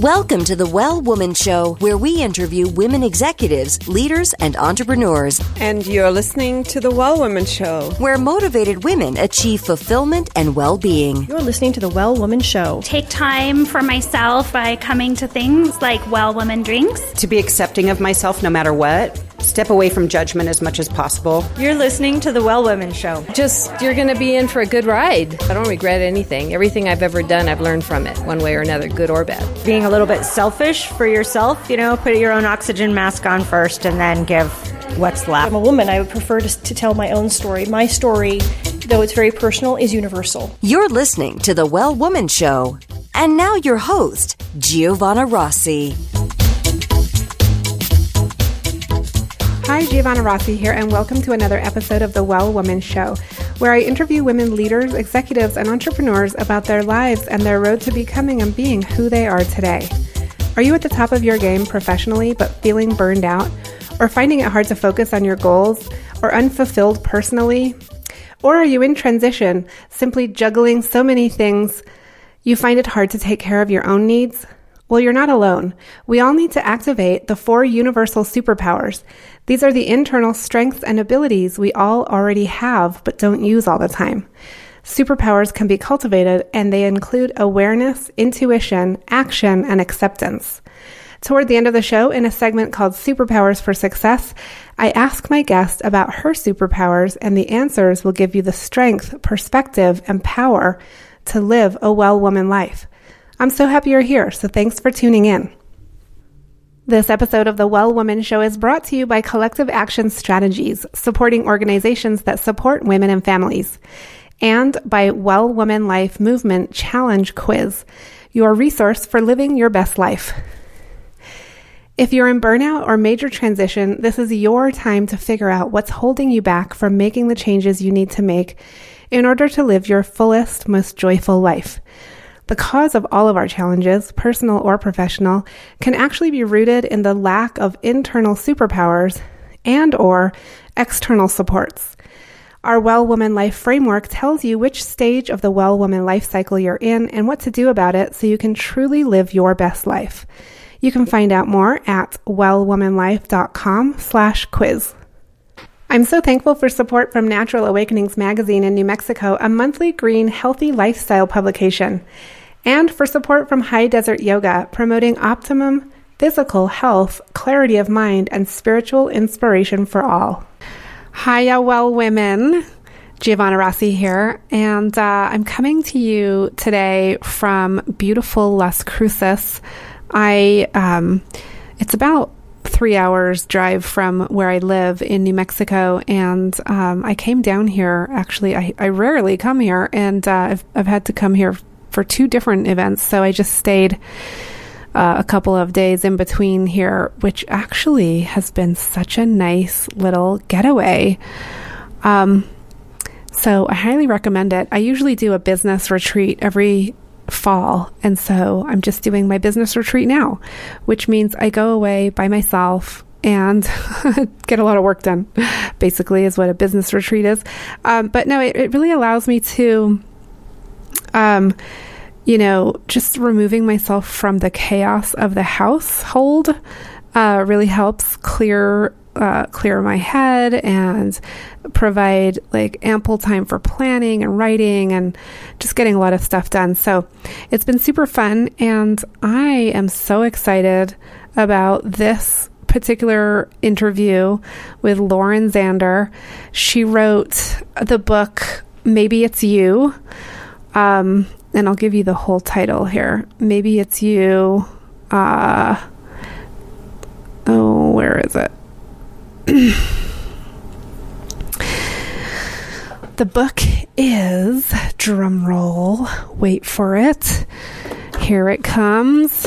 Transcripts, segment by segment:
Welcome to the Well Woman Show, where we interview women executives, leaders, and entrepreneurs. And you're listening to The Well Woman Show, where motivated women achieve fulfillment and well being. You're listening to The Well Woman Show. Take time for myself by coming to things like Well Woman Drinks. To be accepting of myself no matter what step away from judgment as much as possible. You're listening to The Well Women Show. Just, you're going to be in for a good ride. I don't regret anything. Everything I've ever done, I've learned from it, one way or another, good or bad. Being a little bit selfish for yourself, you know, put your own oxygen mask on first and then give what's left. I'm a woman. I would prefer to, to tell my own story. My story, though it's very personal, is universal. You're listening to The Well Woman Show. And now your host, Giovanna Rossi. Hi, Giovanna Rossi here, and welcome to another episode of The Well Woman Show, where I interview women leaders, executives, and entrepreneurs about their lives and their road to becoming and being who they are today. Are you at the top of your game professionally but feeling burned out, or finding it hard to focus on your goals, or unfulfilled personally? Or are you in transition, simply juggling so many things you find it hard to take care of your own needs? Well, you're not alone. We all need to activate the four universal superpowers. These are the internal strengths and abilities we all already have but don't use all the time. Superpowers can be cultivated and they include awareness, intuition, action, and acceptance. Toward the end of the show, in a segment called Superpowers for Success, I ask my guest about her superpowers, and the answers will give you the strength, perspective, and power to live a well woman life. I'm so happy you're here, so thanks for tuning in. This episode of the Well Woman Show is brought to you by Collective Action Strategies, supporting organizations that support women and families, and by Well Woman Life Movement Challenge Quiz, your resource for living your best life. If you're in burnout or major transition, this is your time to figure out what's holding you back from making the changes you need to make in order to live your fullest, most joyful life. The cause of all of our challenges, personal or professional, can actually be rooted in the lack of internal superpowers and or external supports. Our Well Woman Life framework tells you which stage of the Well Woman life cycle you're in and what to do about it so you can truly live your best life. You can find out more at wellwomanlife.com slash quiz. I'm so thankful for support from Natural Awakenings Magazine in New Mexico, a monthly green, healthy lifestyle publication, and for support from High Desert Yoga, promoting optimum physical health, clarity of mind, and spiritual inspiration for all. Hiya, well, women. Giovanna Rossi here, and uh, I'm coming to you today from beautiful Las Cruces. I, um, it's about three hours drive from where I live in New Mexico, and um, I came down here. Actually, I, I rarely come here, and uh, I've I've had to come here for two different events, so I just stayed. Uh, a couple of days in between here, which actually has been such a nice little getaway. Um, so I highly recommend it. I usually do a business retreat every fall. And so I'm just doing my business retreat now, which means I go away by myself and get a lot of work done, basically, is what a business retreat is. Um, but no, it, it, really allows me to, um, you know, just removing myself from the chaos of the household uh, really helps clear uh, clear my head and provide like ample time for planning and writing and just getting a lot of stuff done. So it's been super fun, and I am so excited about this particular interview with Lauren Zander. She wrote the book Maybe It's You. Um, and I'll give you the whole title here. Maybe It's You. Uh, oh, where is it? the book is drumroll. Wait for it. Here it comes.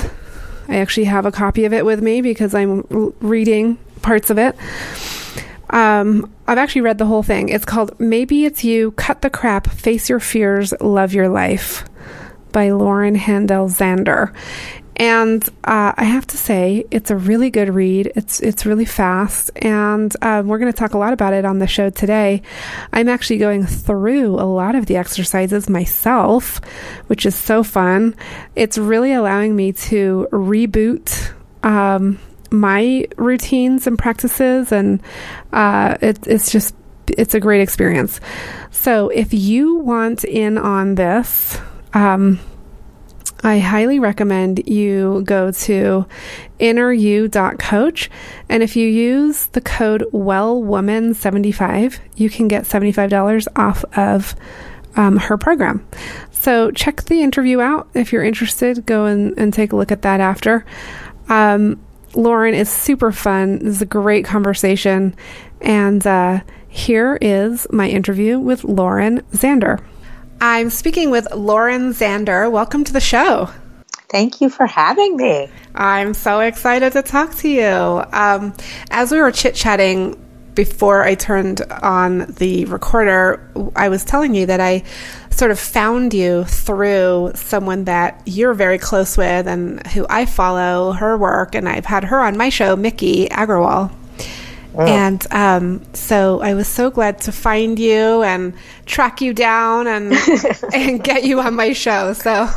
I actually have a copy of it with me because I'm reading parts of it. Um, I've actually read the whole thing. It's called Maybe It's You Cut the Crap, Face Your Fears, Love Your Life by Lauren Handel Zander. And uh, I have to say, it's a really good read. It's it's really fast, and um, we're going to talk a lot about it on the show today. I'm actually going through a lot of the exercises myself, which is so fun. It's really allowing me to reboot. Um, my routines and practices, and uh, it, it's just it's a great experience. So if you want in on this, um, I highly recommend you go to inneryou.coach. And if you use the code WellWoman75, you can get $75 off of um, her program. So check the interview out. If you're interested, go and, and take a look at that after. Um, Lauren is super fun. This is a great conversation. And uh, here is my interview with Lauren Zander. I'm speaking with Lauren Zander. Welcome to the show. Thank you for having me. I'm so excited to talk to you. Um, as we were chit chatting before I turned on the recorder, I was telling you that I sort of found you through someone that you're very close with and who I follow her work, and I've had her on my show, Miki Agrawal. Oh. And um, so I was so glad to find you and track you down and and get you on my show. So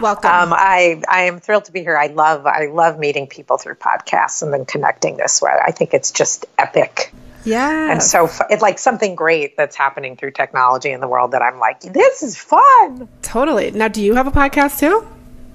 welcome. Um, I I am thrilled to be here. I love I love meeting people through podcasts and then connecting this way. I think it's just epic. Yeah. And so it's like something great that's happening through technology in the world that I'm like, this is fun. Totally. Now, do you have a podcast too?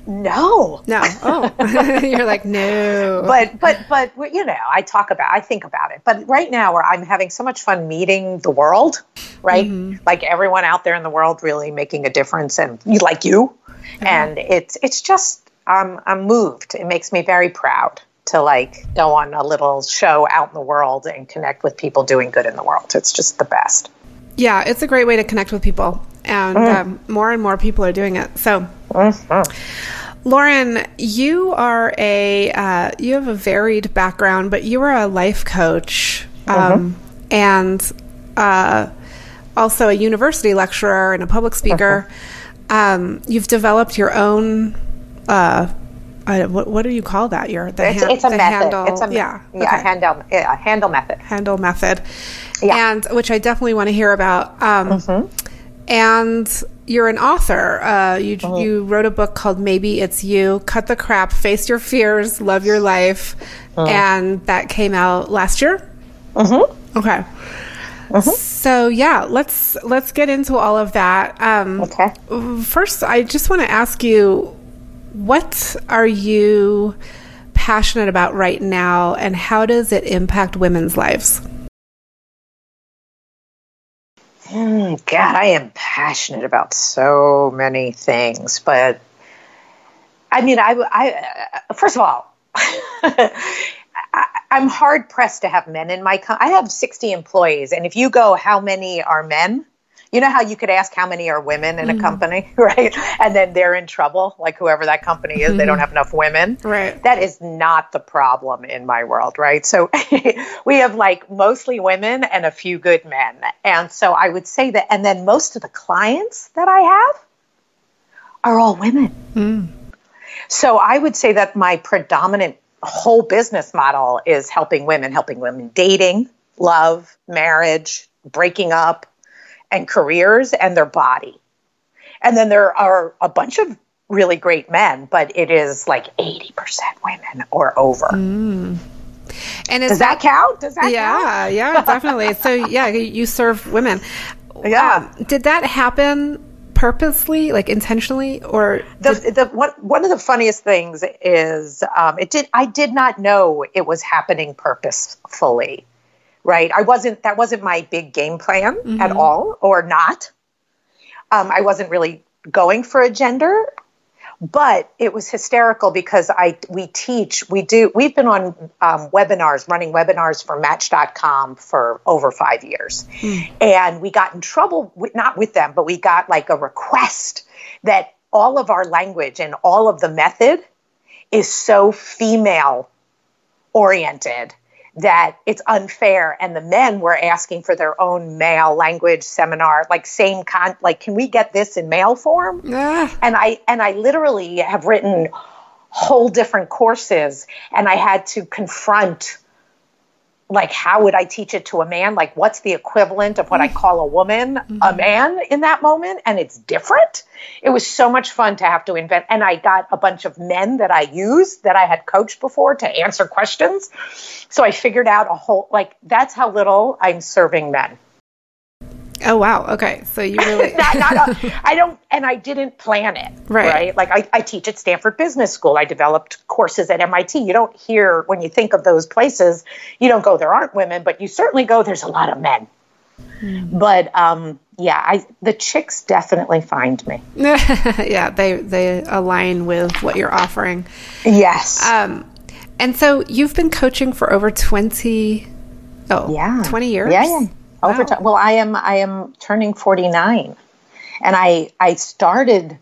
No. No. Oh, you're like, no. But, but, but, you know, I talk about, I think about it. But right now, where I'm having so much fun meeting the world, right? Mm-hmm. Like everyone out there in the world really making a difference and like you. Mm-hmm. And it's, it's just, I'm, I'm moved. It makes me very proud to like go on a little show out in the world and connect with people doing good in the world. It's just the best. Yeah, it's a great way to connect with people, and mm. um, more and more people are doing it. So, mm-hmm. Lauren, you are a uh, you have a varied background, but you are a life coach um, mm-hmm. and uh, also a university lecturer and a public speaker. Mm-hmm. Um, you've developed your own uh, I, what, what do you call that? Your the, it's, it's a method. Handel, it's a yeah, yeah, okay. Handel yeah, Handel method. Handel method. Yeah. and which I definitely want to hear about. Um, mm-hmm. And you're an author. Uh, you mm-hmm. you wrote a book called Maybe It's You. Cut the crap, face your fears, love your life, mm-hmm. and that came out last year. Mm-hmm. Okay. Mm-hmm. So yeah, let's let's get into all of that. Um, okay. First, I just want to ask you what are you passionate about right now, and how does it impact women's lives? Mm, God, I am passionate about so many things, but I mean, I, I uh, first of all, I, am hard pressed to have men in my. I have 60 employees, and if you go, how many are men? You know how you could ask how many are women in mm-hmm. a company, right? And then they're in trouble, like whoever that company is, mm-hmm. they don't mm-hmm. have enough women. Right. That is not the problem in my world, right? So we have like mostly women and a few good men. And so I would say that, and then most of the clients that I have are all women. Mm. So I would say that my predominant whole business model is helping women, helping women dating, love, marriage, breaking up, and careers and their body. And then there are a bunch of really great men, but it is like 80% women or over. Mm. And does that, that, count? Does that yeah, count? yeah, definitely. so yeah, you serve women. Yeah. Um, did that happen purposely, like intentionally, or the, the one one of the funniest things is um, it did I did not know it was happening purposefully right? I wasn't, that wasn't my big game plan mm-hmm. at all, or not. Um, I wasn't really going for a gender, but it was hysterical because I, we teach, we do, we've been on um, webinars, running webinars for Match.com for over five years. Mm. And we got in trouble, with, not with them, but we got like a request that all of our language and all of the method is so female oriented that it's unfair and the men were asking for their own male language seminar like same con like can we get this in male form yeah. and i and i literally have written whole different courses and I had to confront like how would I teach it to a man? Like what's the equivalent of what I call a woman, mm-hmm. a man in that moment? And it's different. It was so much fun to have to invent. And I got a bunch of men that I used that I had coached before to answer questions. So I figured out a whole like that's how little I'm serving men. Oh wow. Okay. So you really not, not I don't and I didn't plan it. Right. right? Like I, I teach at Stanford Business School. I developed courses at MIT. You don't hear when you think of those places, you don't go there aren't women, but you certainly go there's a lot of men. Hmm. But um, yeah, I the chicks definitely find me. yeah, they they align with what you're offering. Yes. Um and so you've been coaching for over 20 oh, yeah. 20 years? Yeah, yeah over time. Well, I am I am turning 49. And I I started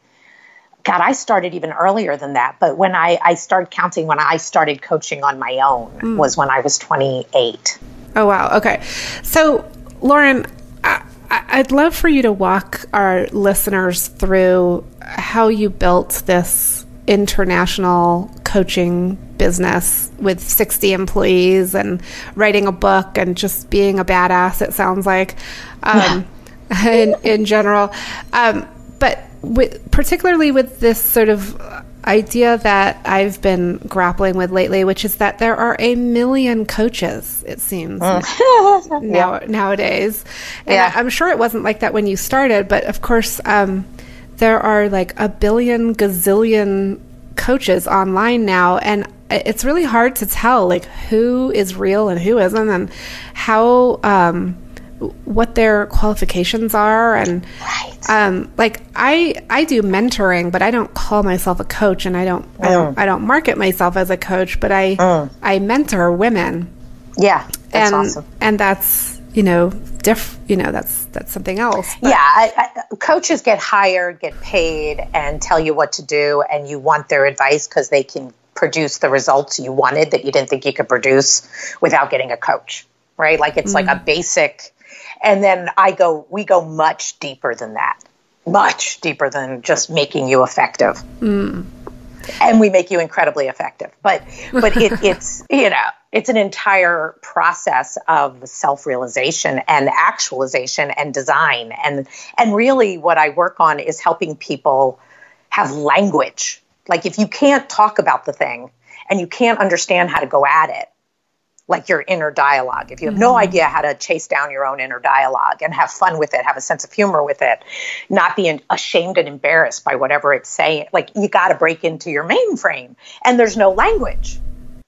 God, I started even earlier than that. But when I, I started counting, when I started coaching on my own, mm. was when I was 28. Oh, wow. Okay. So, Lauren, I, I'd love for you to walk our listeners through how you built this international coaching business with 60 employees and writing a book and just being a badass, it sounds like, um, in, in general. Um, but with, particularly with this sort of idea that I've been grappling with lately, which is that there are a million coaches, it seems, mm. now, nowadays. And yeah. I, am sure it wasn't like that when you started, but of course, um, there are like a billion gazillion coaches online now and it's really hard to tell like who is real and who isn't and how um, what their qualifications are and right. um, like I I do mentoring but I don't call myself a coach and I don't mm. I don't mm. I don't market myself as a coach but I mm. I mentor women yeah that's and awesome. and that's you know, diff, you know, that's that's something else. But. Yeah, I, I, coaches get hired, get paid, and tell you what to do, and you want their advice because they can produce the results you wanted that you didn't think you could produce without getting a coach, right? Like it's mm. like a mm. basic. And then I go, we go much deeper than that, much deeper than just making you effective. Mm and we make you incredibly effective. But but it, it's you know it's an entire process of self-realization and actualization and design and and really what I work on is helping people have language. Like if you can't talk about the thing and you can't understand how to go at it, like your inner dialogue. If you have mm-hmm. no idea how to chase down your own inner dialogue and have fun with it, have a sense of humor with it, not be ashamed and embarrassed by whatever it's saying, like you got to break into your mainframe and there's no language.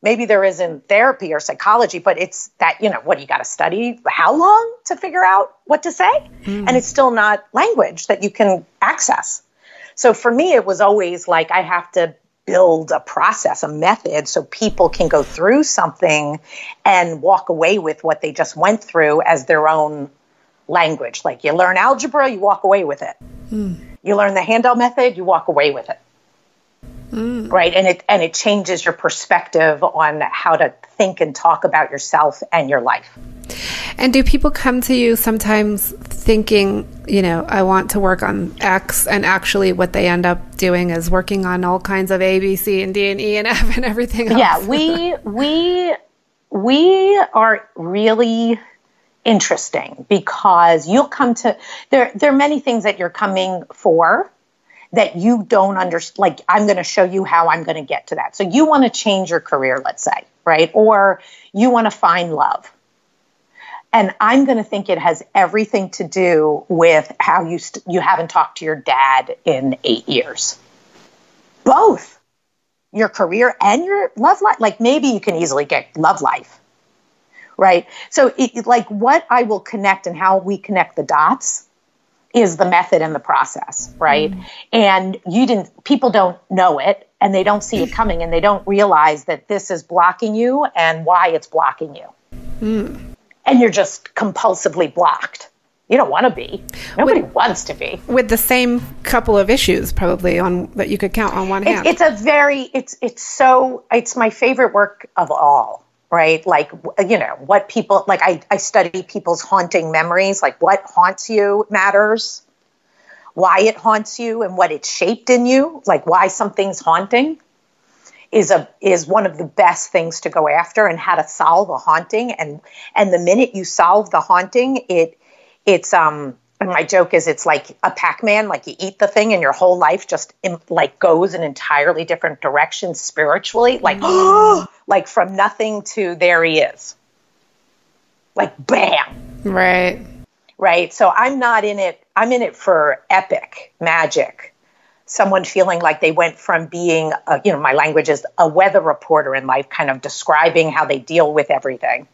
Maybe there is in therapy or psychology, but it's that, you know, what you got to study how long to figure out what to say? Mm. And it's still not language that you can access. So for me, it was always like I have to build a process, a method, so people can go through something and walk away with what they just went through as their own language. Like you learn algebra, you walk away with it. Mm. You learn the Handel method, you walk away with it. Mm. Right. And it and it changes your perspective on how to think and talk about yourself and your life. And do people come to you sometimes thinking, you know, I want to work on X, and actually what they end up doing is working on all kinds of A, B, C, and D, and E, and F, and everything else? Yeah, we we we are really interesting because you'll come to there. There are many things that you're coming for that you don't understand. Like I'm going to show you how I'm going to get to that. So you want to change your career, let's say, right? Or you want to find love and I'm going to think it has everything to do with how you st- you haven't talked to your dad in eight years. Both your career and your love life. Like maybe you can easily get love life, right? So, it, like what I will connect and how we connect the dots is the method and the process, right? Mm. And you didn't. People don't know it, and they don't see it coming, and they don't realize that this is blocking you and why it's blocking you. Mm and you're just compulsively blocked. You don't want to be. Nobody with, wants to be. With the same couple of issues, probably on that you could count on one hand. It's, it's a very. It's it's so. It's my favorite work of all. Right, like you know what people like. I I study people's haunting memories. Like what haunts you matters, why it haunts you, and what it's shaped in you. Like why something's haunting is a is one of the best things to go after and how to solve a haunting and and the minute you solve the haunting it it's um and my joke is it's like a pac-man like you eat the thing and your whole life just like goes in entirely different directions spiritually like mm. like from nothing to there he is like bam right right so i'm not in it i'm in it for epic magic someone feeling like they went from being a, you know my language is a weather reporter in life kind of describing how they deal with everything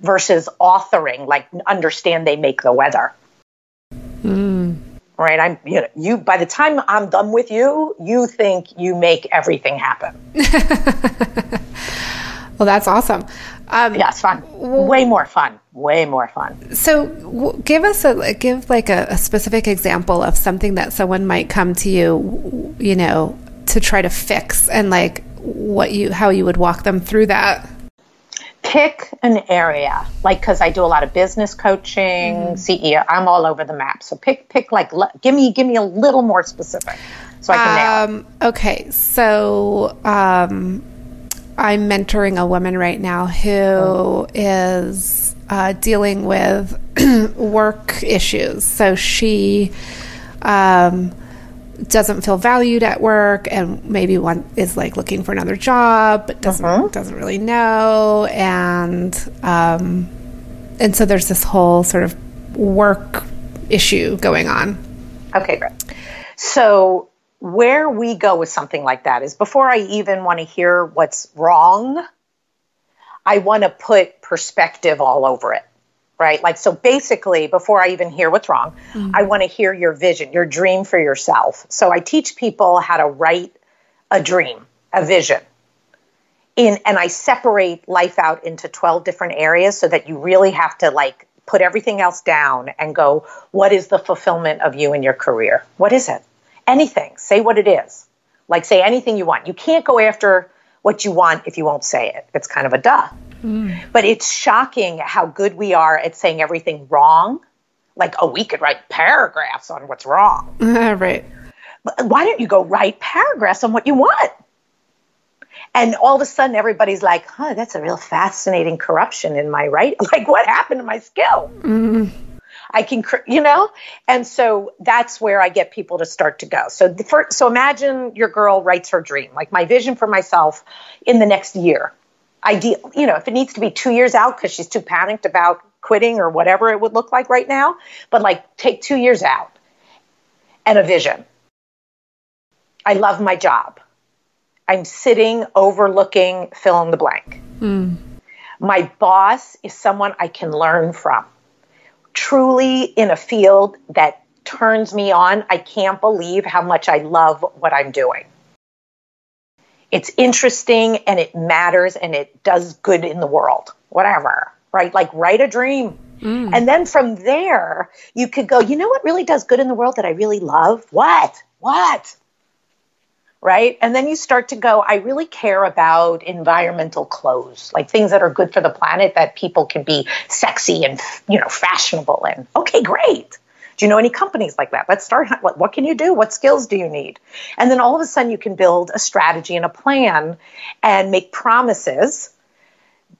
versus authoring like understand they make the weather Mm. Right. I'm, you know, you, by the time I'm done with you, you think you make everything happen. well, that's awesome. Um, yeah, it's fun. Way more fun. Way more fun. So, w- give us a give like a, a, specific example of something that someone might come to you, you know, to try to fix, and like what you how you would walk them through that pick an area like because i do a lot of business coaching mm-hmm. ceo i'm all over the map so pick pick like give me give me a little more specific so i can um, nail it okay so um, i'm mentoring a woman right now who mm-hmm. uh, dealing with work issues so she um, doesn't feel valued at work and maybe one is like looking for another job but doesn't uh-huh. doesn't really know and um, and so there's this whole sort of work issue going on okay great so where we go with something like that is before i even want to hear what's wrong i want to put perspective all over it right? Like, so basically, before I even hear what's wrong, mm-hmm. I want to hear your vision, your dream for yourself. So I teach people how to write a dream, a vision. In, and I separate life out into 12 different areas so that you really have to like put everything else down and go, what is the fulfillment of you in your career? What is it? Anything. Say what it is. Like, say anything you want. You can't go after what you want if you won't say it. It's kind of a duh. Mm. But it's shocking how good we are at saying everything wrong. Like, oh, we could write paragraphs on what's wrong. right. But why don't you go write paragraphs on what you want? And all of a sudden, everybody's like, huh, that's a real fascinating corruption in my right. Like, what happened to my skill? Mm. I can, you know, and so that's where I get people to start to go. So, the first, so imagine your girl writes her dream, like my vision for myself in the next year ideal, you know, if it needs to be two years out because she's too panicked about quitting or whatever it would look like right now, but like take two years out and a vision. I love my job. I'm sitting overlooking fill in the blank. Mm. My boss is someone I can learn from. Truly in a field that turns me on. I can't believe how much I love what I'm doing it's interesting and it matters and it does good in the world, whatever, right? Like write a dream. Mm. And then from there, you could go, you know what really does good in the world that I really love? What? What? Right? And then you start to go, I really care about environmental clothes, like things that are good for the planet that people can be sexy and, you know, fashionable in. Okay, great. Do you know any companies like that? Let's start. What, what can you do? What skills do you need? And then all of a sudden you can build a strategy and a plan and make promises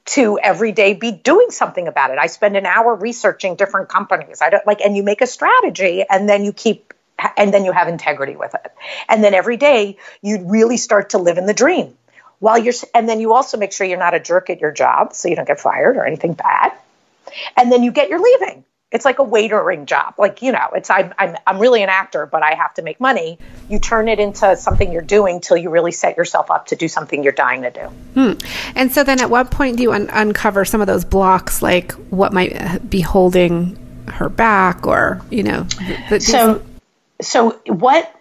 to every day be doing something about it. I spend an hour researching different companies. I don't like, and you make a strategy and then you keep, and then you have integrity with it. And then every day you really start to live in the dream while you're, and then you also make sure you're not a jerk at your job so you don't get fired or anything bad. And then you get your leaving it's like a waitering job. Like, you know, it's I'm, I'm I'm really an actor, but I have to make money. You turn it into something you're doing till you really set yourself up to do something you're dying to do. Hmm. And so then at what point do you un- uncover some of those blocks like what might be holding her back or, you know, the, So so what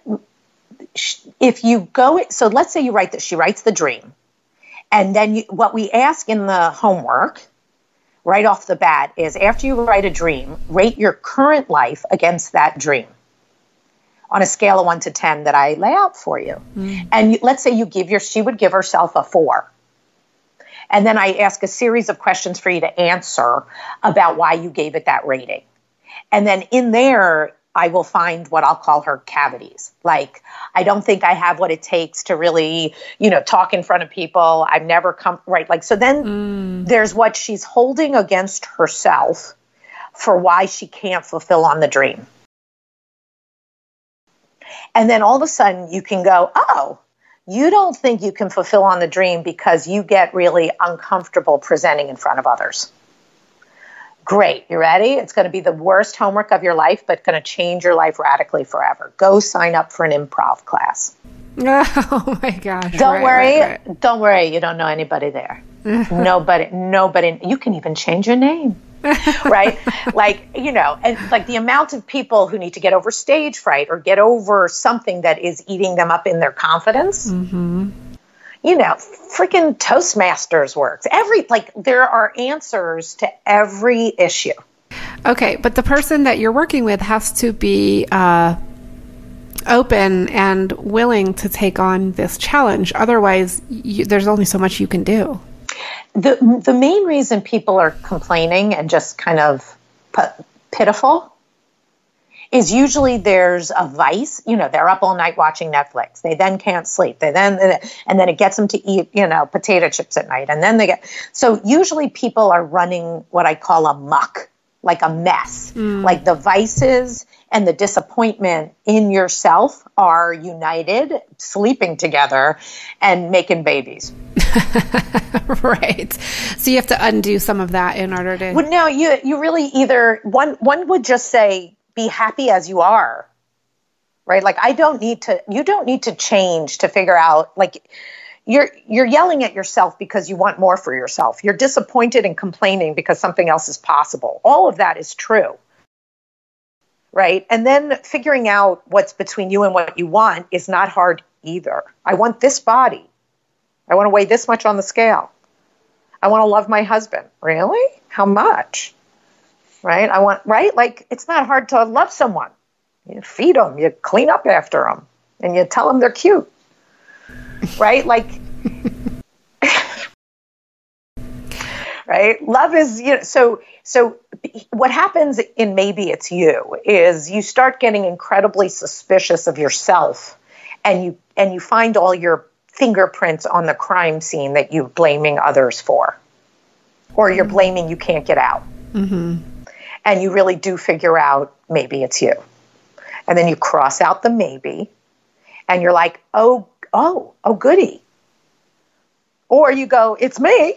if you go so let's say you write that she writes the dream. And then you, what we ask in the homework right off the bat is after you write a dream, rate your current life against that dream on a scale of 1 to 10 that I lay out for you. Mm. And let's say you give your she would give herself a 4. And then I ask a series of questions for you to answer about why you gave it that rating. And then in there I will find what I'll call her cavities. Like, I don't think I have what it takes to really, you know, talk in front of people. I've never come, right? Like, so then mm. there's what she's holding against herself for why she can't fulfill on the dream. And then all of a sudden you can go, oh, you don't think you can fulfill on the dream because you get really uncomfortable presenting in front of others. Great. You ready? It's going to be the worst homework of your life, but going to change your life radically forever. Go sign up for an improv class. Oh my gosh. Don't right, worry. Right, right. Don't worry. You don't know anybody there. nobody, nobody. You can even change your name. right? Like, you know, and like the amount of people who need to get over stage fright or get over something that is eating them up in their confidence. Mm-hmm you know, freaking Toastmasters works. Every, like, there are answers to every issue. Okay, but the person that you're working with has to be uh, open and willing to take on this challenge. Otherwise, you, there's only so much you can do. The, the main reason people are complaining and just kind of pitiful is usually there's a vice. You know, they're up all night watching Netflix. They then can't sleep. They then, and then it gets them to eat, you know, potato chips at night. And then they get, so usually people are running what I call a muck, like a mess. Mm. Like the vices and the disappointment in yourself are united, sleeping together and making babies. right. So you have to undo some of that in order to. Well, no, you you really either one one would just say be happy as you are right? Like i don't need to you don't need to change to figure out like you're you're yelling at yourself because you want more for yourself. You're disappointed and complaining because something else is possible. All of that is true right? And then figuring out what's between you and what you want is not hard either. I want this body. I want to weigh this much on the scale. I want to love my husband. Really? How much right? I want, right? Like, it's not hard to love someone. You feed them, you clean up after them, and you tell them they're cute, right? Like, right? Love is, you know, so, so what happens in maybe it's you is you start getting incredibly suspicious of yourself and you, and you find all your fingerprints on the crime scene that you're blaming others for, or you're blaming you can't get out. Mm-hmm and you really do figure out maybe it's you. And then you cross out the maybe and you're like, oh, oh, oh, goody. Or you go, it's me.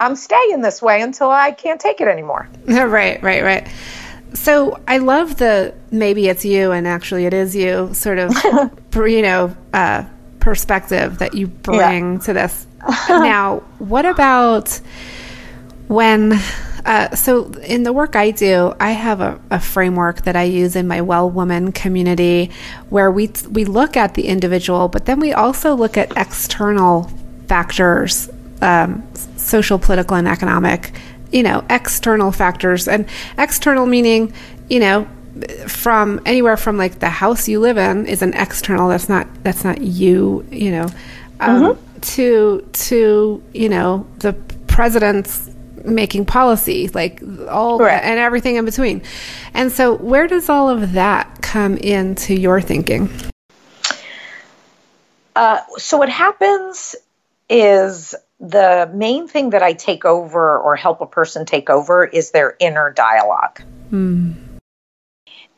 I'm staying this way until I can't take it anymore. right, right, right. So I love the maybe it's you and actually it is you sort of, you know, uh, perspective that you bring yeah. to this. now, what about when uh, so, in the work I do, I have a, a, framework that I use in my Well Woman community where we, we look at the individual, but then we also look at external factors, um, social, political, and economic, you know, external factors. And external meaning, you know, from anywhere from like the house you live in is an external that's not that's not you you know um, mm-hmm. to to you know the president's making policy, like all right. and everything in between. And so, where does all of that come into your thinking? Uh, so, what happens is the main thing that I take over or help a person take over is their inner dialogue. Hmm.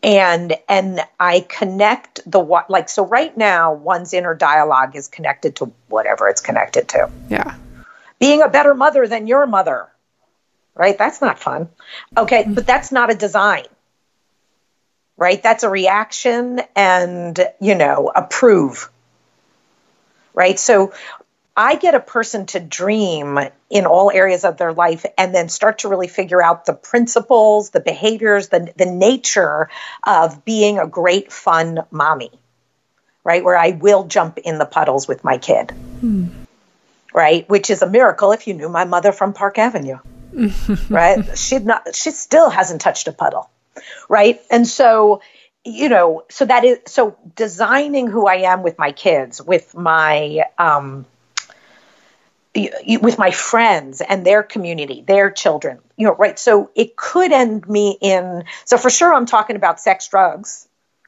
And and I connect the what like so right now one's inner dialogue is connected to whatever it's connected to. Yeah. Being a better mother than your mother right? That's not fun. Okay, mm-hmm. but that's not a design, right? That's a reaction and, you know, approve, right? So I get a person to dream in all areas of their life and then start to really figure out the principles, the behaviors, the, the nature of being a great, fun mommy, right? Where I will jump in the puddles with my kid. Hmm. Right, which is a miracle if you knew my mother from Park Avenue. Right? She not she still hasn't touched a puddle. Right? And so you know, so that is so designing who I am with my kids, with my um with my friends and their community, their children, you know, right? So it could end me in, so for sure, I'm talking about sex, drugs,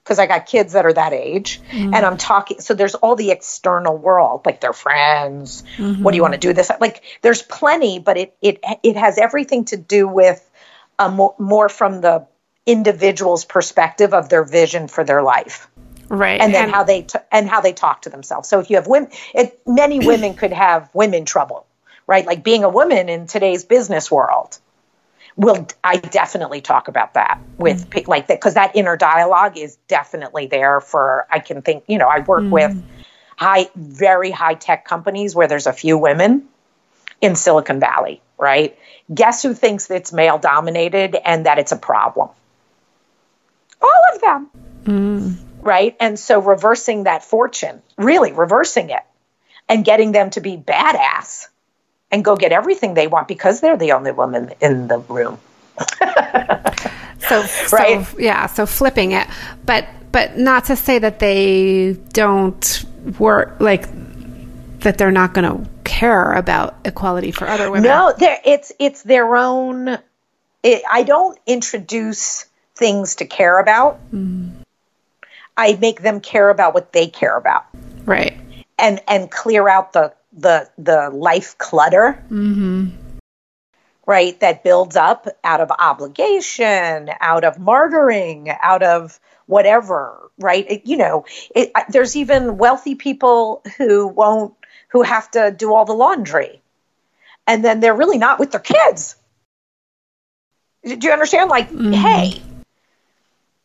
because I got kids that are that age. Mm-hmm. And I'm talking, so there's all the external world, like their friends. Mm-hmm. What do you want to do this? Like there's plenty, but it, it, it has everything to do with a more, more from the individual's perspective of their vision for their life right and then and, how they t- and how they talk to themselves so if you have women it, many women could have women trouble right like being a woman in today's business world will i definitely talk about that with mm. like that because that inner dialogue is definitely there for i can think you know i work mm. with high very high tech companies where there's a few women in silicon valley right guess who thinks it's male dominated and that it's a problem all of them mm right? And so reversing that fortune, really reversing it and getting them to be badass and go get everything they want because they're the only woman in the room. so, right? So, yeah, so flipping it. But but not to say that they don't work like that they're not going to care about equality for other women. No, it's it's their own it, I don't introduce things to care about. Mm. I make them care about what they care about. Right. And and clear out the the the life clutter. Mm-hmm. Right, that builds up out of obligation, out of martyring, out of whatever. Right, it, you know, it, there's even wealthy people who won't, who have to do all the laundry, and then they're really not with their kids. Do you understand? Like, mm-hmm. hey,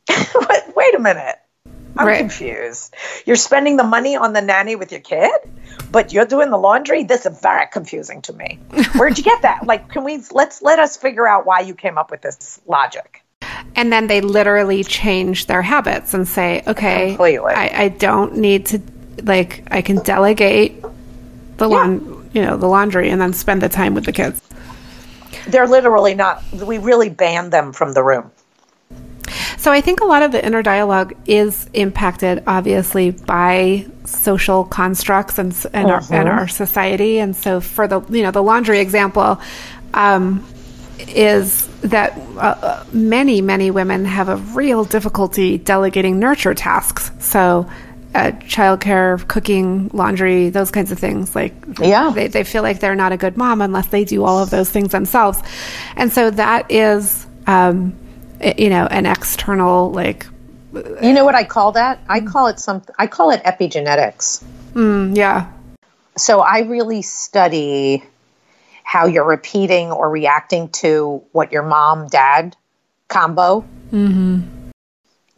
wait a minute. I'm right. confused. You're spending the money on the nanny with your kid, but you're doing the laundry. This is very confusing to me. Where'd you get that? Like, can we let's let us figure out why you came up with this logic? And then they literally change their habits and say, okay, I, I, don't need to like I can delegate the yeah. lawn, you know, the laundry, and then spend the time with the kids. They're literally not. We really banned them from the room. So I think a lot of the inner dialogue is impacted, obviously, by social constructs and and, our, and our society. And so, for the you know the laundry example, um, is that uh, uh many many women have a real difficulty delegating nurture tasks. So. Uh, childcare, cooking, laundry, those kinds of things. Like, yeah, they, they feel like they're not a good mom unless they do all of those things themselves. And so that is um, you know, an external like. You know what I call that? I call it something. I call it epigenetics. Mm, yeah. So I really study how you're repeating or reacting to what your mom dad combo mm-hmm.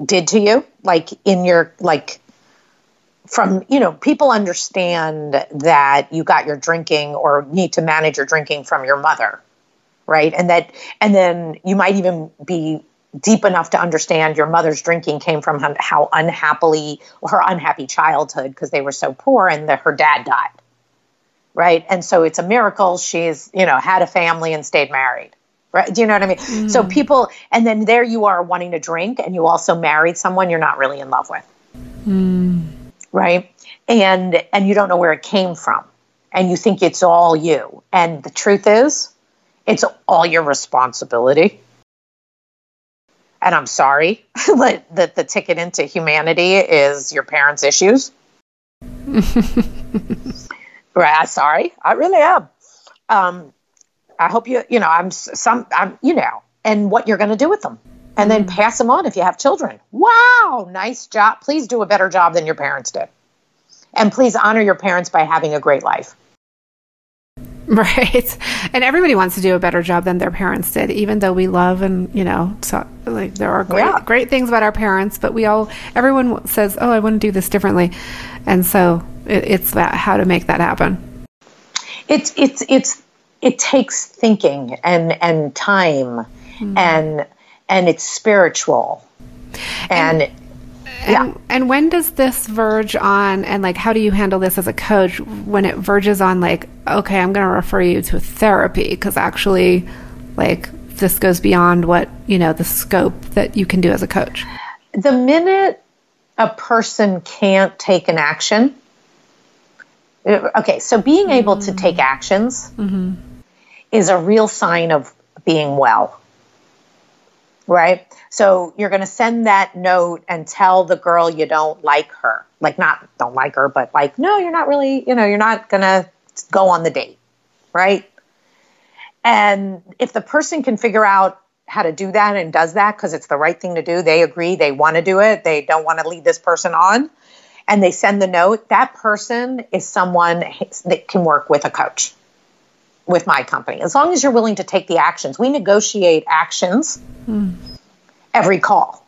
did to you, like in your like from you know people understand that you got your drinking or need to manage your drinking from your mother right and that and then you might even be deep enough to understand your mother's drinking came from how unhappily her unhappy childhood because they were so poor and that her dad died. Right? And so it's a miracle she's you know had a family and stayed married. Right? Do you know what i mean? Mm. so people and then there you are wanting to drink and you also married someone you're not really in love with. Mm. right? And and you don't know where it came from. And you think it's all you. And the truth is it's all your responsibility and I'm sorry that the ticket into humanity is your parents' issues. right, sorry, I really am. Um, I hope you, you know, I'm some, I'm, you know, and what you're going to do with them, and then mm. pass them on if you have children. Wow, nice job. Please do a better job than your parents did, and please honor your parents by having a great life. Right. And everybody wants to do a better job than their parents did, even though we love and, you know, so like there are great yeah. great things about our parents, but we all everyone says, "Oh, I want to do this differently." And so it, it's that how to make that happen. It's it's it's it takes thinking and and time mm-hmm. and and it's spiritual. and, and and, yeah. and when does this verge on, and like, how do you handle this as a coach when it verges on, like, okay, I'm going to refer you to therapy because actually, like, this goes beyond what, you know, the scope that you can do as a coach? The minute a person can't take an action, Okay, so being able to take mm-hmm. actions mm-hmm. is a real sign of being well. Right? So you're going to send that note and tell the girl you don't like her. Like, not don't like her, but like, no, you're not really, you know, you're not going to go on the date. Right? And if the person can figure out how to do that and does that because it's the right thing to do, they agree, they want to do it, they don't want to lead this person on, and they send the note, that person is someone that can work with a coach with my company. As long as you're willing to take the actions, we negotiate actions every call,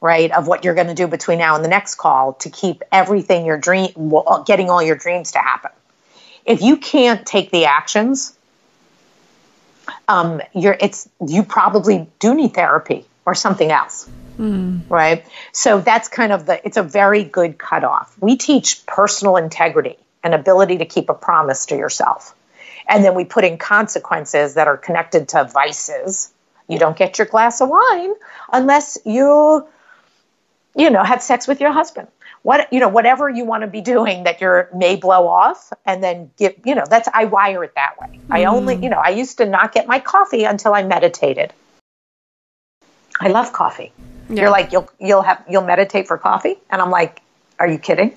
right? Of what you're going to do between now and the next call to keep everything your dream, getting all your dreams to happen. If you can't take the actions, um, you're it's you probably do need therapy or something else. Right. So that's kind of the, it's a very good cutoff. We teach personal integrity and ability to keep a promise to yourself. And then we put in consequences that are connected to vices. You don't get your glass of wine unless you, you know, have sex with your husband. What, you know, whatever you want to be doing that you're may blow off and then get, you know, that's, I wire it that way. I mm. only, you know, I used to not get my coffee until I meditated. I love coffee. You're like you'll you'll have you'll meditate for coffee, and I'm like, are you kidding?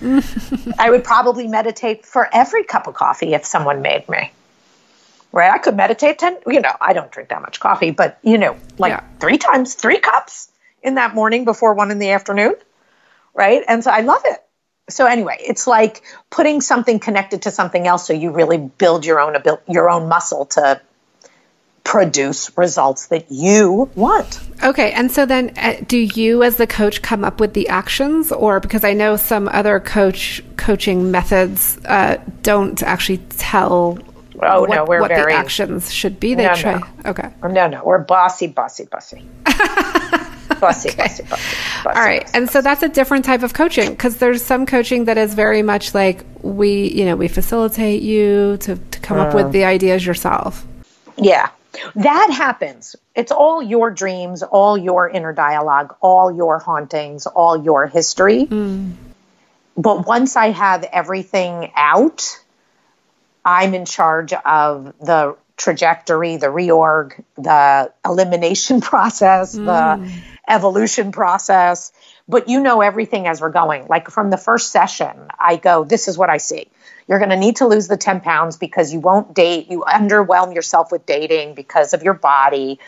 I would probably meditate for every cup of coffee if someone made me. Right? I could meditate ten. You know, I don't drink that much coffee, but you know, like Yeah. three times, three cups in that morning before one in the afternoon. Right? And so I love it. So anyway, it's like putting something connected to something else, so you really build your own abil- your own muscle to produce results that you want. Okay, and so then uh, do you as the coach come up with the actions or because I know some other coach coaching methods uh, don't actually tell Oh, what, no, we're what very the actions should be. They No, try. no. Okay. No, no, we're bossy, bossy, bossy. bossy, bossy, bossy, bossy. All right. And so that's a different type of coaching because there's some coaching that is very much like we, you know, we facilitate you to, to come up with the ideas yourself. Yeah. That happens. It's all your dreams, all your inner dialogue, all your hauntings, all your history. Mm. But once I have everything out, I'm in charge of the trajectory, the reorg, the elimination process, the mm. evolution process. But you know everything as we're going. Like from the first session, I go, this is what I see. You're going to need to lose the 10 pounds because you won't date. You underwhelm yourself with dating because of your body.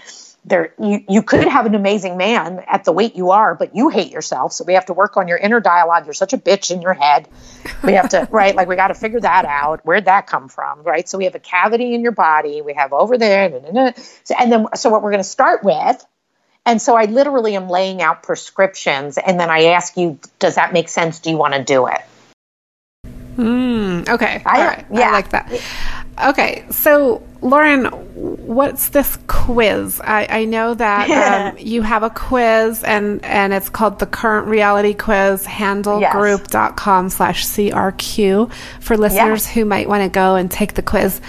There, you, you could have an amazing man at the weight you are, but you hate yourself. So we have to work on your inner dialogue. You're such a bitch in your head. We have to, right? Like we got to figure that out. Where'd that come from? Right. So we have a cavity in your body. We have over there. da, da, da. So, and then, so what we're going to start with and so I literally am laying out prescriptions and then I ask you, does that make sense? Do you want to do it? Mm, okay. I- All right. I yeah. like that. Okay. So, Lauren, what's this quiz? I, I know that um, you have a quiz and, and it's called the current reality quiz, handelgroup.com slash CRQ for listeners Yes. who might want to go and take the quiz.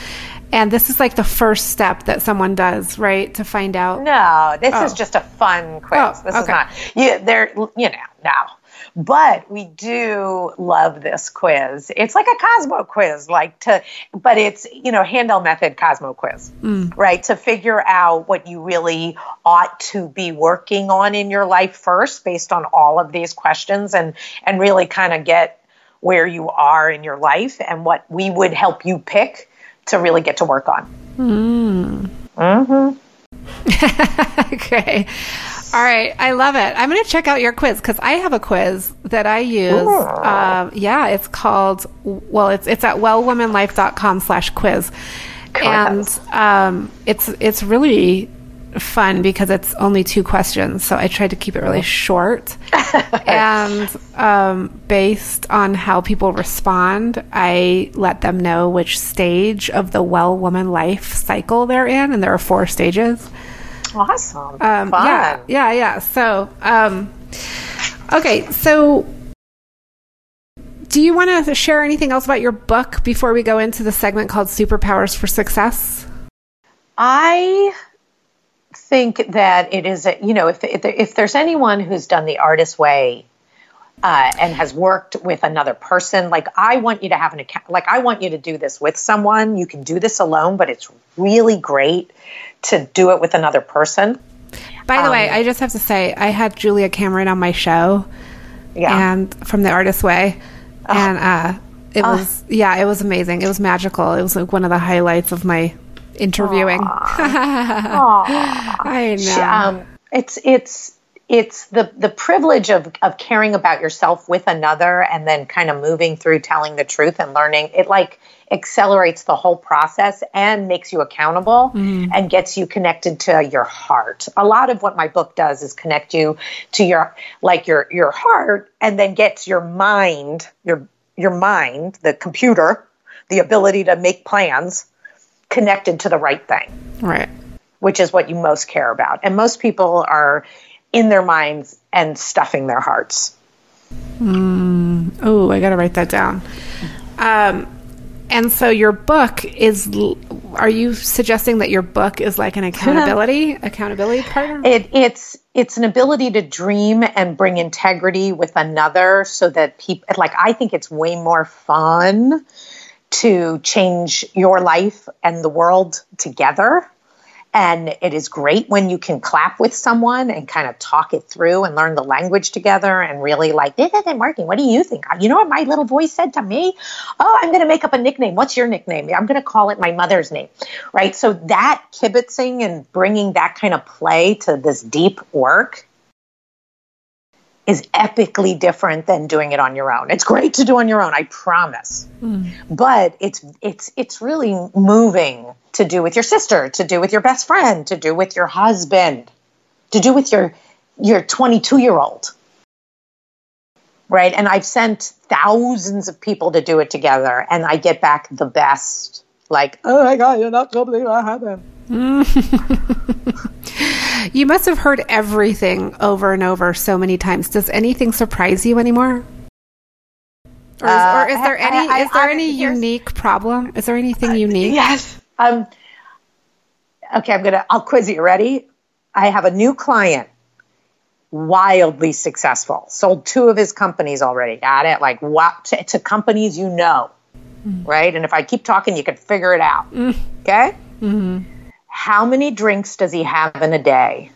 And this is like the first step that someone does, right? To find out. No, this is Oh. just a fun quiz. Oh, this is okay. not, you, there, you know, no. But we do love this quiz. It's like a Cosmo quiz, like to, but it's, you know, Handel method Cosmo quiz, mm. right? To figure out what you really ought to be working on in your life first based on all of these questions and, and really kind of get where you are in your life and what we would help you pick to really get to work on. Mm. Mm-hmm. okay. All right. I love it. I'm going to check out your quiz because I have a quiz that I use. Um, yeah, it's called, well, it's, it's at wellwomanlife.com slash quiz. And um, it's, it's really fun because it's only two questions. So I tried to keep it really short. and um, based on how people respond, I let them know which stage of the well woman life cycle they're in. And there are four stages. Awesome. Um, yeah, yeah, yeah. So, um, okay, so do you want to share anything else about your book before we go into the segment called Superpowers for Success? I think that it is, a, you know, if, if, if there's anyone who's done the artist way uh, and has worked with another person. Like, I want you to have an account, like, I want you to do this with someone. You can do this alone, but it's really great to do it with another person. By the um, way, I just have to say, I had Julia Cameron on my show, yeah. and from the Artist Way, oh. and uh, it oh. was yeah, it was amazing. It was magical. It was like one of the highlights of my interviewing. I know. Um, it's it's it's the the privilege of of caring about yourself with another and then kind of moving through telling the truth and learning it like accelerates the whole process and makes you accountable mm. and gets you connected to your heart. A lot of what my book does is connect you to your like your your heart and then gets your mind, your your mind, the computer, the ability to make plans connected to the right thing. Right. Which is what you most care about. And most people are in their minds and stuffing their hearts. Mm. Oh, I got to write that down. Um, and so your book is are you suggesting that your book is like an accountability accountability partner it, it's it's an ability to dream and bring integrity with another so that people like i think it's way more fun to change your life and the world together and it is great when you can clap with someone and kind of talk it through and learn the language together and really like, this isn't working. What do you think? You know what my little voice said to me? Oh, I'm going to make up a nickname. What's your nickname? I'm going to call it my mother's name. Right. So that kibitzing and bringing that kind of play to this deep work is epically different than doing it on your own. It's great to do on your own, I promise. Mm. But it's it's it's really moving to do with your sister, to do with your best friend, to do with your husband, to do with your your 22 year old. Right? And I've sent thousands of people to do it together and I get back the best. Like, oh my god, you're not gonna believe what happened. you must have heard everything over and over so many times. Does anything surprise you anymore? Or is, uh, or is there any I, I, is there I, any unique problem? Is there anything unique? Yes. Um, okay, I'm gonna. I'll quiz you. Ready? I have a new client, wildly successful. Sold two of his companies already. Got it? Like what to, to companies you know, mm. right? And if I keep talking, you can figure it out. Mm. Okay. Mm-hmm. How many drinks does he have in a day?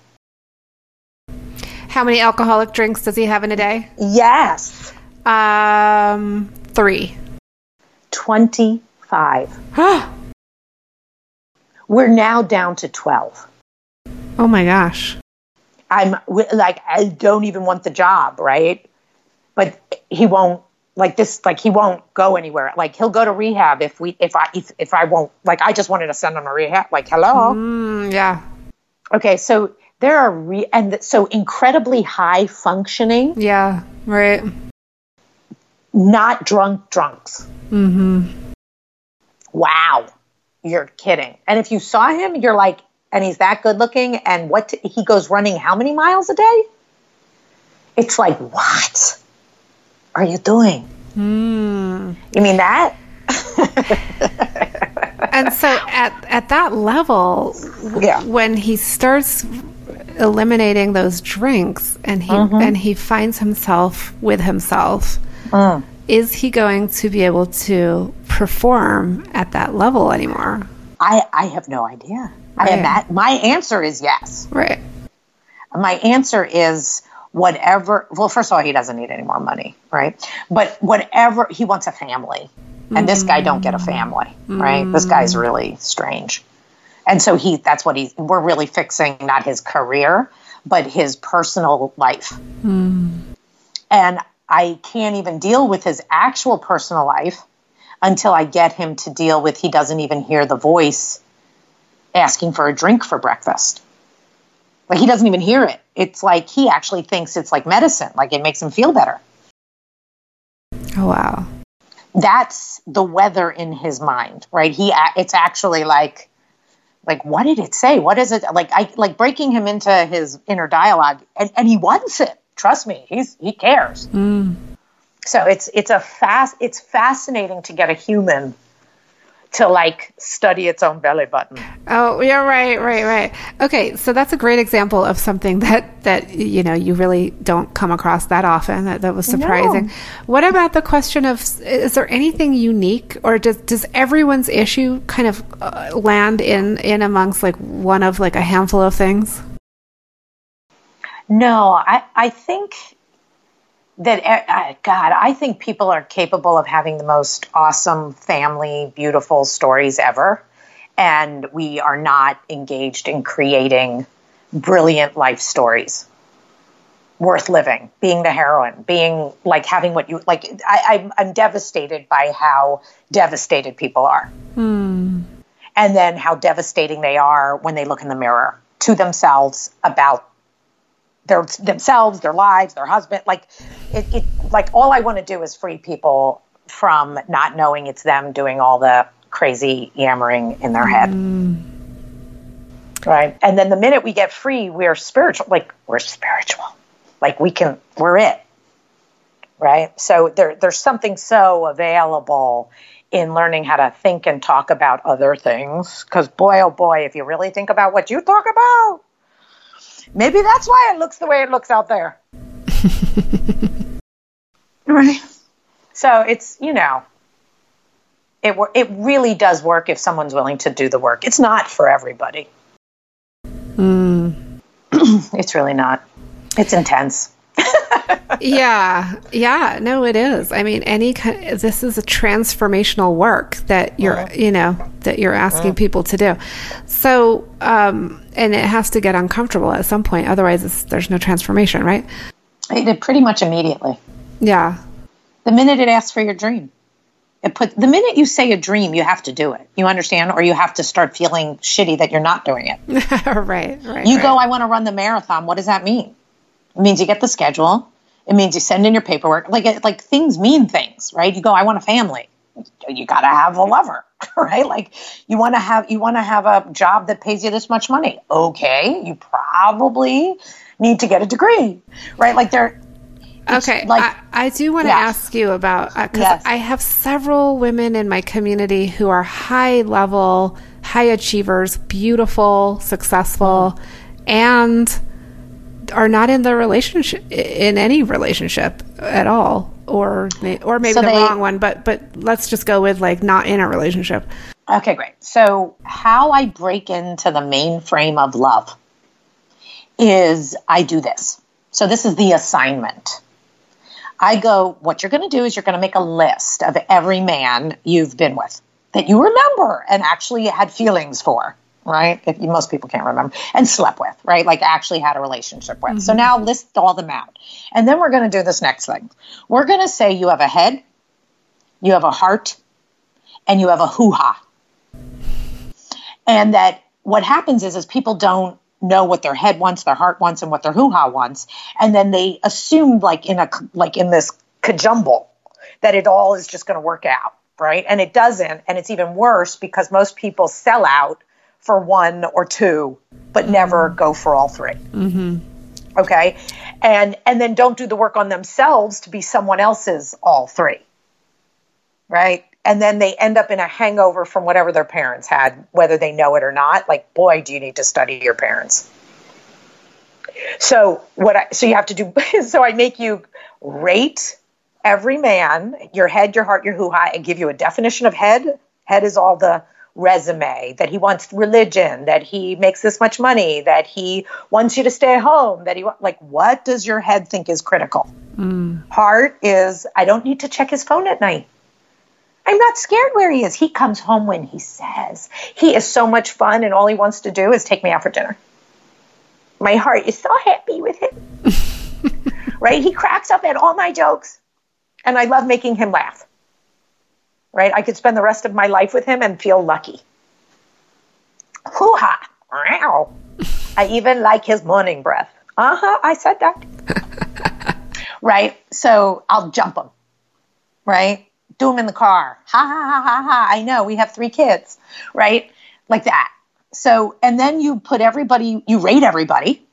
How many alcoholic drinks does he have in a day? Yes. Um, three. Twenty-five. We're now down to 12. Oh my gosh. I'm like, I don't even want the job, right? But he won't like this like he won't go anywhere. Like he'll go to rehab if we if i if, if i won't like i just wanted to send him to rehab like hello? Mm, yeah. Okay so there are re- and so incredibly high functioning. Yeah right. Not drunk drunks. Mm-hmm. Wow. You're kidding. And if you saw him, you're like, and he's that good looking, and what t- he goes running how many miles a day? It's like, what are you doing? Mm. You mean that? and so at at that level, yeah. when he starts eliminating those drinks and he mm-hmm. and he finds himself with himself, mm is he going to be able to perform at that level anymore? I, I have no idea. Right. I am at, my answer is yes. Right. My answer is whatever. Well, first of all, he doesn't need any more money, right? But whatever he wants a family, and mm-hmm. this guy don't get a family, mm-hmm. right? This guy's mm. really strange, and so he. That's what he. We're really fixing not his career, but his personal life. Mm. And I can't even deal with his actual personal life until I get him to deal with he doesn't even hear the voice asking for a drink for breakfast. Like he doesn't even hear it. It's like he actually thinks it's like medicine, like it makes him feel better. Oh wow. That's the weather in his mind, right? He it's actually like like what did it say? What is it? Like I like breaking him into his inner dialogue and, and he wants it trust me, he's he cares. Mm. So it's it's a fast it's fascinating to get a human to like study its own belly button. Oh, yeah, right, right, right. Okay, so that's a great example of something that that you know you really don't come across that often. That that was surprising. No. What about the question of is there anything unique, or does does everyone's issue kind of uh, land in in amongst like one of like a handful of things? No, I I think that uh, God, I think people are capable of having the most awesome family, beautiful stories ever, and we are not engaged in creating brilliant life stories worth living. Being the heroine, being like having what you like. I, I'm, I'm devastated by how devastated people are, Hmm. and then how devastating they are when they look in the mirror to themselves about their themselves, their lives, their husband. Like it, it like all I want to do is free people from not knowing it's them doing all the crazy yammering in their head. Right. And then the minute we get free, we're spiritual. Like we're spiritual. Like we can we're it. Right? So there there's something so available in learning how to think and talk about other things. Because boy, oh boy, if you really think about what you talk about, maybe that's why it looks the way it looks out there. right. So it's you know, it it really does work if someone's willing to do the work. It's not for everybody. Hmm. it's really not. It's intense. Yeah, yeah, no, it is. I mean, any kind. This is a transformational work that you're, you know, that you're asking people to do. So, um, and it has to get uncomfortable at some point. Otherwise, it's, there's no transformation, right? It did pretty much immediately. Yeah, The minute it asks for your dream, it put the minute you say a dream, you have to do it. You understand, or you have to start feeling shitty that you're not doing it. right, right. You right. go, I want to run the marathon. What does that mean? It means you get the schedule. It means you send in your paperwork. Like it, like things mean things, right? You go, I want a family. You got to have a lover, right? Like you want to have you want to have a job that pays you this much money. Okay, you probably need to get a degree, right? Like there. Okay, like I, I do want to Yeah. ask you about uh, because Yes. I have several women in my community who are high level, high achievers, beautiful, successful, mm. and are not in the relationship in any relationship at all, or or maybe So the they- wrong one. But but let's just go with like not in a relationship. Okay, great. So, how I break into the mainframe of love is I do this. So, this is the assignment. I go, what you're going to do is you're going to make a list of every man you've been with that you remember and actually had feelings for, right? If you, most people can't remember, and slept with, right? Like actually had a relationship with. So mm-hmm. now list all them out. And then we're going to do this next thing. We're going to say you have a head, you have a heart, and you have a hoo ha and that what happens is is people don't know what their head wants their heart wants and what their hoo-ha wants and then they assume like in a like in this cajumble that it all is just going to work out right and it doesn't and it's even worse because most people sell out for one or two but never mm-hmm. go for all 3 mm-hmm. okay and and then don't do the work on themselves to be someone else's all three right? And then they end up in a hangover from whatever their parents had, whether they know it or not. Like, boy, do you need to study your parents. So what I so you have to do so I make you rate every man, your head, your heart, your hoo ha, and give you a definition of head. Head is all the resume that he wants religion, that he makes this much money, that he wants you to stay home, that he like what does your head think is critical? Mm. Heart is I don't need to check his phone at night. I'm not scared where he is. He comes home when he says. He is so much fun, and all he wants to do is take me out for dinner. My heart is so happy with him. right? He cracks up at all my jokes, and I love making him laugh. Right? I could spend the rest of my life with him and feel lucky. Hoo ha! Wow. I even like his morning breath. Uh huh. I said that. right? So I'll jump him. Right? do him in the car. Ha ha ha ha ha. I know we have three kids, right? Like that. So, and then you put everybody, you rate everybody,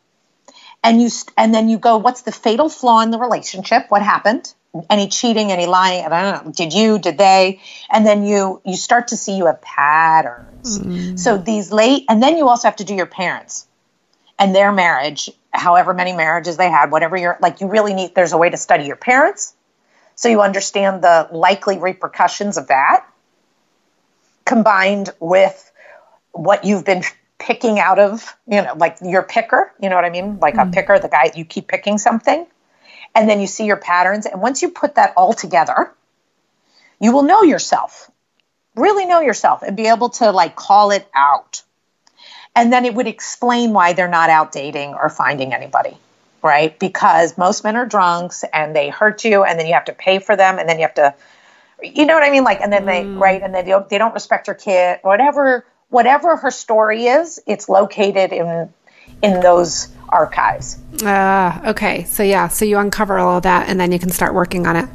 and you and then you go, what's the fatal flaw in the relationship? What happened? Any cheating, any lying? I don't know. Did you? Did they? And then you you start to see you have patterns. Mm. So these late, and then you also have to do your parents and their marriage, however many marriages they had, whatever you're like. You really need. There's a way to study your parents, so you understand the likely repercussions of that, combined with what you've been picking out of, you know, like your picker, you know what I mean? Like mm. a picker, the guy you keep picking something and then you see your patterns. And once you put that all together, you will know yourself, really know yourself, and be able to like call it out. And then it would explain why they're not out dating or finding anybody, right? Because most men are drunks and they hurt you, and then you have to pay for them, and then you have to, you know what I mean? Like, and then they, mm. right? And then they don't, they don't respect your kid, whatever, whatever her story is, it's located in in those archives. Ah, uh, okay. So yeah, so you uncover all of that and then you can start working on it.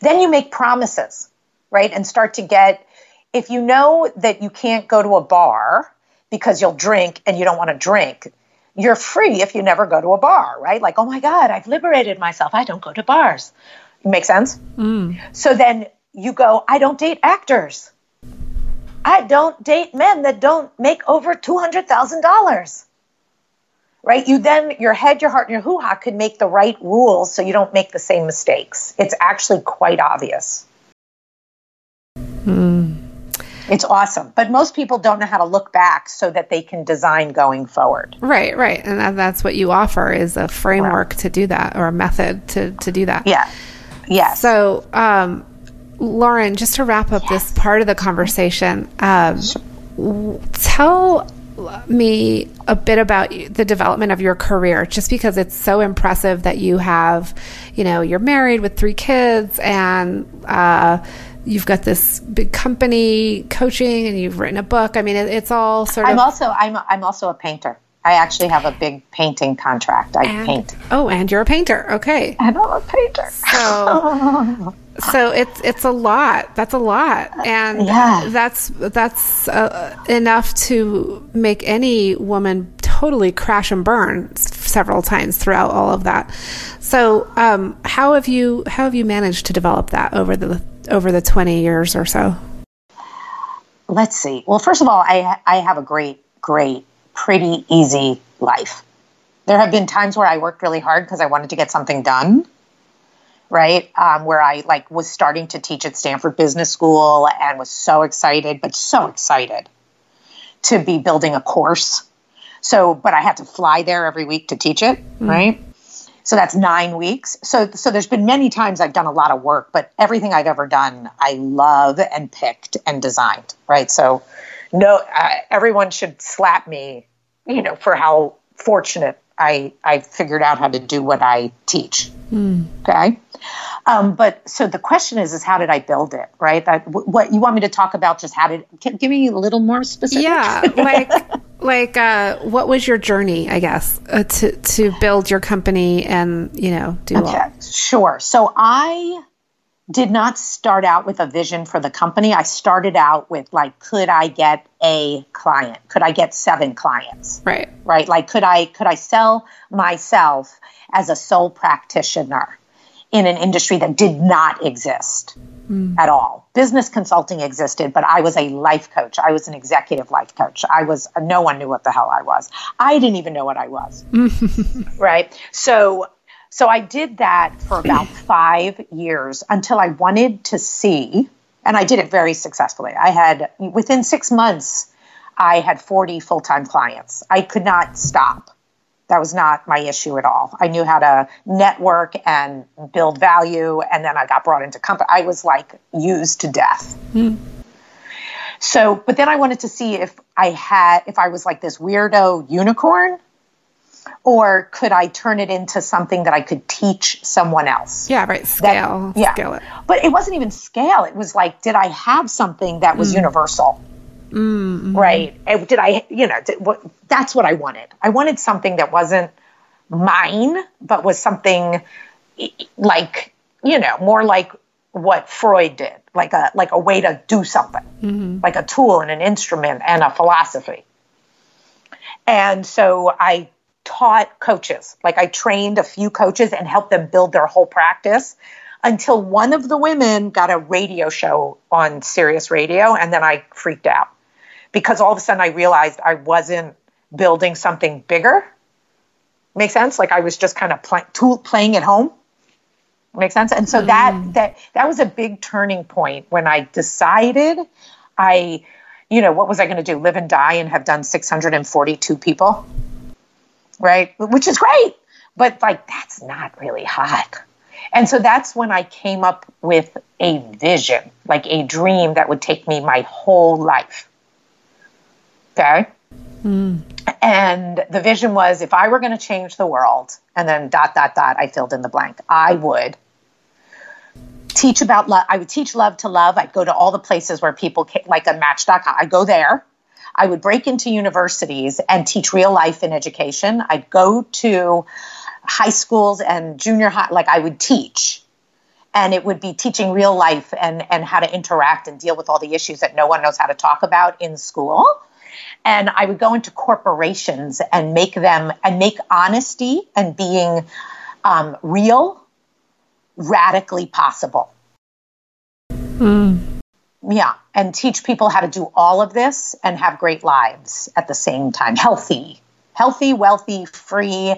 Then you make promises, right? And start to get if you know that you can't go to a bar because you'll drink and you don't want to drink, you're free if you never go to a bar, right? Like, oh my God, I've liberated myself. I don't go to bars. Make sense? Mm. So then you go, I don't date actors. I don't date men that don't make over $200,000 right? You then, your head, your heart, and your hoo ha could make the right rules so you don't make the same mistakes. It's actually quite obvious. Mm. It's awesome. But most people don't know how to look back so that they can design going forward. Right, right. And that's what you offer is a framework to do that or a method to, to do that. Yeah. Yes. So, um, Lauren, just to wrap up yes. this part of the conversation, um, tell me a bit about the development of your career just because it's so impressive that you have you know you're married with three kids and uh, you've got this big company coaching and you've written a book i mean it, it's all sort of i'm also i'm i'm also a painter I actually have a big painting contract. I and, paint. Oh, and you're a painter. Okay. And I'm a painter. So, so it's it's a lot. That's a lot, and yeah. that's that's uh, enough to make any woman totally crash and burn several times throughout all of that. So, um, how have you how have you managed to develop that over the over the twenty years or so? Let's see. Well, first of all, I I have a great great pretty easy life. There have been times where I worked really hard because I wanted to get something done, right? Um, where I like was starting to teach at Stanford Business School and was so excited, but so excited to be building a course. So, but I had to fly there every week to teach it, mm. right? So that's nine weeks. So, so there's been many times I've done a lot of work, but everything I've ever done, I love and picked and designed, right? So, no, uh, everyone should slap me you know, for how fortunate I I figured out how to do what I teach. Mm. Okay. Um, but so the question is, is how did I build it? Right. That what you want me to talk about? Just how did give me a little more specific? Yeah, like like uh, what was your journey? I guess uh, to to build your company and you know do okay. all. Sure. So I did not start out with a vision for the company. I started out with like, could I get a client? Could I get seven clients? Right. Right. Like, could I could I sell myself as a sole practitioner in an industry that did not exist mm. at all? Business consulting existed, but I was a life coach. I was an executive life coach. I was no one knew what the hell I was. I didn't even know what I was. right. So so I did that for about five years until I wanted to see, and I did it very successfully. I had, within six months, I had 40 full time clients. I could not stop. That was not my issue at all. I knew how to network and build value, and then I got brought into company. I was like used to death. Mm. So, but then I wanted to see if I had, if I was like this weirdo unicorn or could I turn it into something that I could teach someone else? Yeah, right. Scale. That, yeah. Scale it. But it wasn't even scale. It was like, did I have something that was mm. universal? Mm-hmm. Right. Did I, you know, did, what, that's what I wanted. I wanted something that wasn't mine, but was something like, you know, more like what Freud did, like a like a way to do something, mm-hmm. like a tool and an instrument and a philosophy. And so I taught coaches. Like I trained a few coaches and helped them build their whole practice. until one of the women got a radio show on Sirius Radio, and then I freaked out because all of a sudden I realized I wasn't building something bigger. Make sense? Like I was just kind of play, tool, playing at home. Make sense? And so mm. that that that was a big turning point when I decided I, you know, what was I going to do? Live and die and have done 642 people, right? Which is great, but like that's not really hot. And so that's when I came up with a vision, like a dream that would take me my whole life. Okay. Mm. And the vision was if I were going to change the world, and then dot, dot, dot, I filled in the blank, I would teach about love. I would teach love to love. I'd go to all the places where people, came, like a match.com, I'd go there. I would break into universities and teach real life in education. I'd go to high schools and junior high, like I would teach. And it would be teaching real life and, and how to interact and deal with all the issues that no one knows how to talk about in school. And I would go into corporations and make them and make honesty and being um, real radically possible. Mm. Yeah, and teach people how to do all of this and have great lives at the same time. Healthy, healthy, wealthy, free,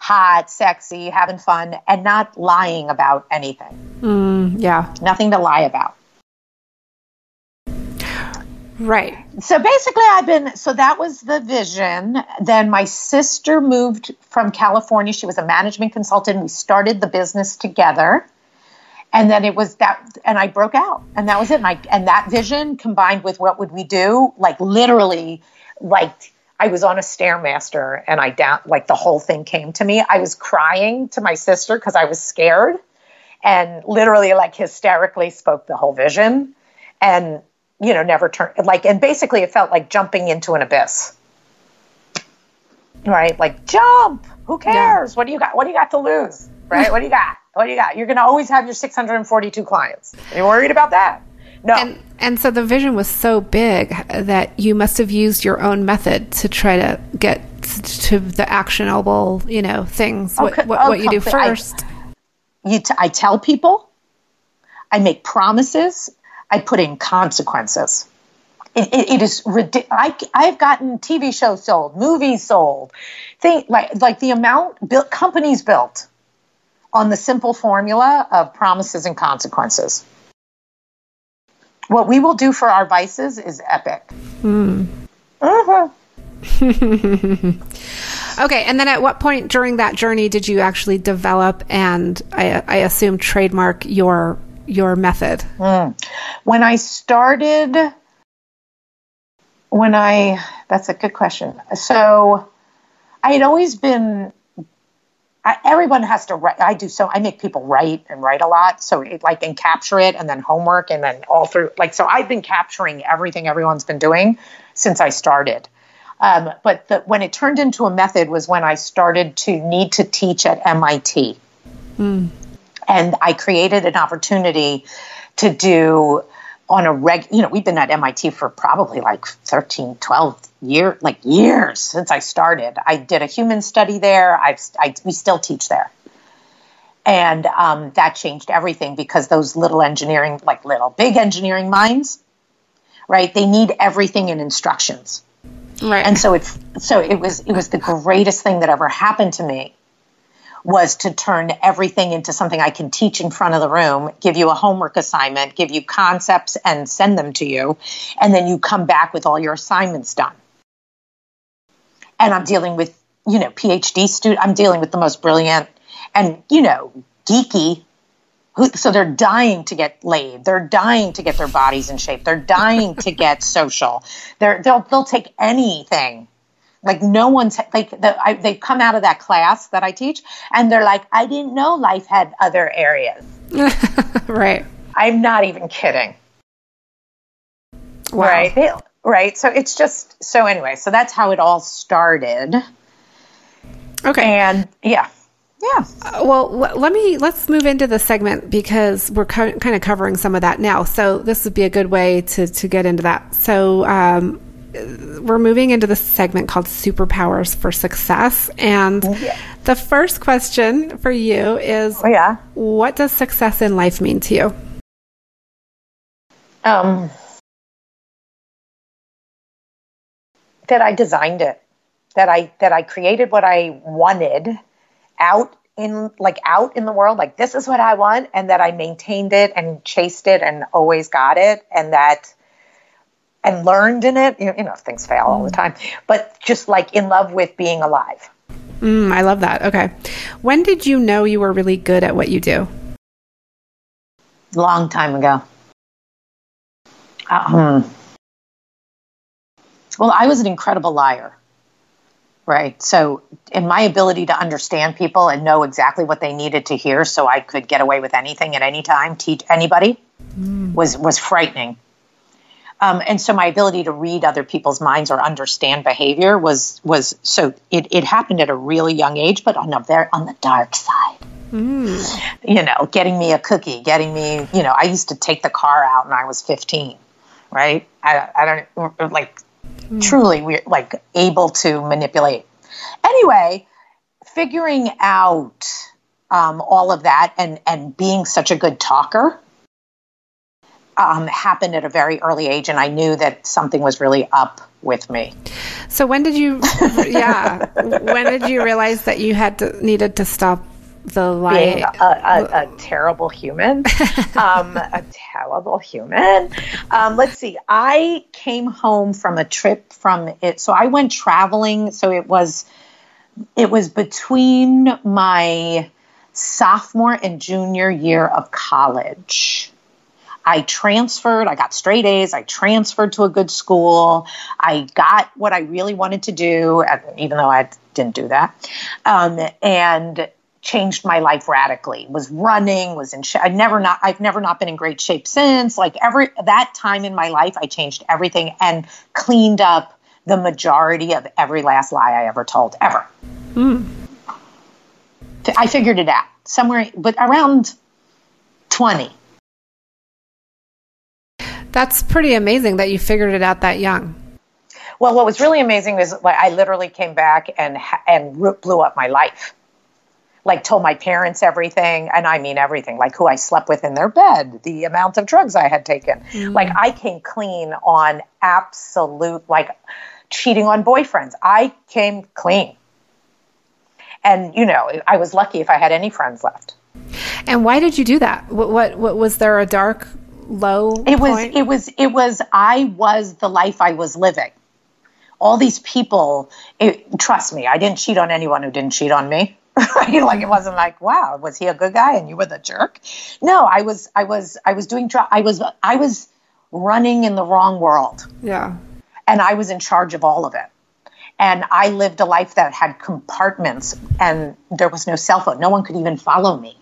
hot, sexy, having fun, and not lying about anything. Mm, yeah. Nothing to lie about. Right. So basically, I've been, so that was the vision. Then my sister moved from California. She was a management consultant. We started the business together. And then it was that, and I broke out, and that was it. And, I, and that vision combined with what would we do, like literally, like I was on a stairmaster and I down like the whole thing came to me. I was crying to my sister because I was scared and literally like hysterically spoke the whole vision and you know never turn like and basically it felt like jumping into an abyss. Right? Like jump. Who cares? Yeah. What do you got? What do you got to lose? Right? what do you got? What do you got? You're going to always have your 642 clients. Are you worried about that? No. And, and so the vision was so big that you must have used your own method to try to get to the actionable, you know, things. Oh, what, what, oh, what you do first. I, you t- I tell people, I make promises, I put in consequences. It, it, it is ridiculous. I've gotten TV shows sold, movies sold, thing like like the amount built, companies built on the simple formula of promises and consequences. What we will do for our vices is epic. Mm. Uh-huh. okay, and then at what point during that journey did you actually develop and I, I assume trademark your your method? Mm. When I started, when I that's a good question. So I had always been I, everyone has to write. I do so. I make people write and write a lot. So it like and capture it, and then homework, and then all through. Like so, I've been capturing everything everyone's been doing since I started. Um, but the, when it turned into a method was when I started to need to teach at MIT, mm. And I created an opportunity to do on a reg you know we've been at mit for probably like 13 12 year like years since i started. I did a human study there. I've I, we still teach there. And um, that changed everything because those little engineering like little big engineering minds right they need everything in instructions. Right. And so it's so it was it was the greatest thing that ever happened to me was to turn everything into something I can teach in front of the room, give you a homework assignment, give you concepts and send them to you, and then you come back with all your assignments done. And I'm dealing with, you know, PhD student, I'm dealing with the most brilliant and, you know, geeky who, so they're dying to get laid. They're dying to get their bodies in shape. They're dying to get social. They're, they'll they'll take anything like no one's like the, I, they've come out of that class that I teach, and they're like, I didn't know life had other areas. right. I'm not even kidding. Wow. Right. They, right. So it's just so anyway. So that's how it all started. Okay. And yeah. Yeah. Uh, well, let me let's move into the segment because we're co- kind of covering some of that now. So this would be a good way to to get into that. So um, we're moving into this segment called Superpowers for Success. And the first question for you is Oh, yeah. What does success in life mean to you? Um, that I designed it, that I that I created what I wanted out in like out in the world, like this is what I want, and that I maintained it and chased it and always got it, and that and learned in it. You know, things fail all the time, but just like in love with being alive. Mm, I love that. Okay. When did you know you were really good at what you do? Long time ago. Um, well, I was an incredible liar, right? So, in my ability to understand people and know exactly what they needed to hear, so I could get away with anything at any time, teach anybody, was was frightening. Um, and so, my ability to read other people's minds or understand behavior was was so it, it happened at a really young age, but on a very on the dark side you know, getting me a cookie, getting me, you know, I used to take the car out when I was 15, right? I, I don't like truly we're like able to manipulate. Anyway, figuring out um, all of that and and being such a good talker um, happened at a very early age, and I knew that something was really up with me. So when did you yeah, when did you realize that you had to needed to stop the being lie? a, a, a terrible human, um, a terrible human. Um, let's see. I came home from a trip from it, so I went traveling. So it was, it was between my sophomore and junior year of college. I transferred, I got straight A's, I transferred to a good school. I got what I really wanted to do, even though I didn't do that. Um, and changed my life radically. Was running, was in shape. I never not I've never not been in great shape since. Like every that time in my life I changed everything and cleaned up the majority of every last lie I ever told ever. I figured it out somewhere but around 20. That's pretty amazing that you figured it out that young. Well, what was really amazing is like I literally came back and and blew up my life. Like told my parents everything, and I mean everything, like who I slept with in their bed, the amount of drugs I had taken. Mm. Like I came clean on absolute like cheating on boyfriends. I came clean. And you know, I was lucky if I had any friends left. And why did you do that? What what, what was there a dark low It was point? it was it was I was the life I was living. All these people, it, trust me, I didn't cheat on anyone who didn't cheat on me. Right? like it wasn't like, wow, was he a good guy and you were the jerk? No, I was I was I was doing I was I was running in the wrong world yeah. and I was in charge of all of it. And I lived a life that had compartments and there was no cell phone. No one could even follow me.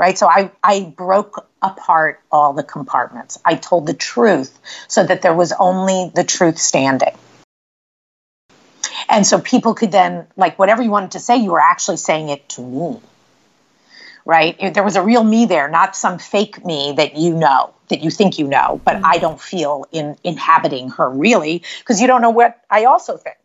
Right. So I, I broke apart all the compartments. I told the truth so that there was only the truth standing. And so people could then, like, whatever you wanted to say, you were actually saying it to me. Right. There was a real me there, not some fake me that you know, that you think you know, but I mm-hmm. don't feel in inhabiting her really, because you don't know what I also think.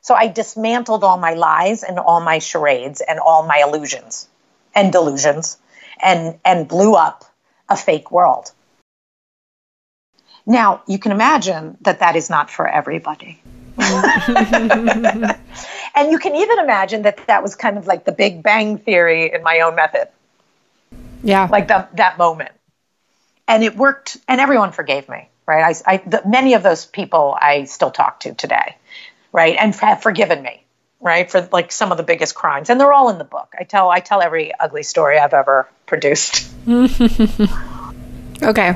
So I dismantled all my lies and all my charades and all my illusions and delusions and and blew up a fake world. Now, you can imagine that that is not for everybody. and you can even imagine that that was kind of like the big bang theory in my own method, Yeah. like the, that moment. And it worked, and everyone forgave me, right? I, I the, many of those people I still talk to today, right? And have forgiven me, right? For like some of the biggest crimes. And they're all in the book. I tell, I tell every ugly story I've ever produced. Okay.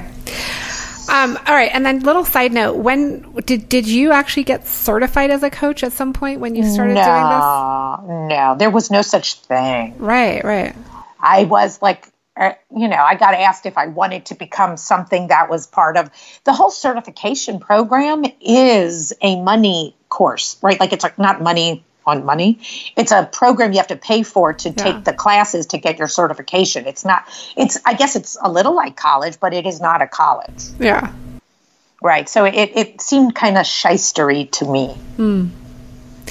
Um, all right, and then little side note: when did did you actually get certified as a coach at some point when you started doing this no, there was no such thing. Right, right. I was like, uh, you know, I got asked if I wanted to become something that was part of the whole certification program is a money course, right? Like it's like not money on money. It's a program you have to pay for to take the classes to get your certification. It's not, it's, I guess it's a little like college, but it is not a college, Yeah. Right. So it, it seemed kind of shystery to me. Hmm.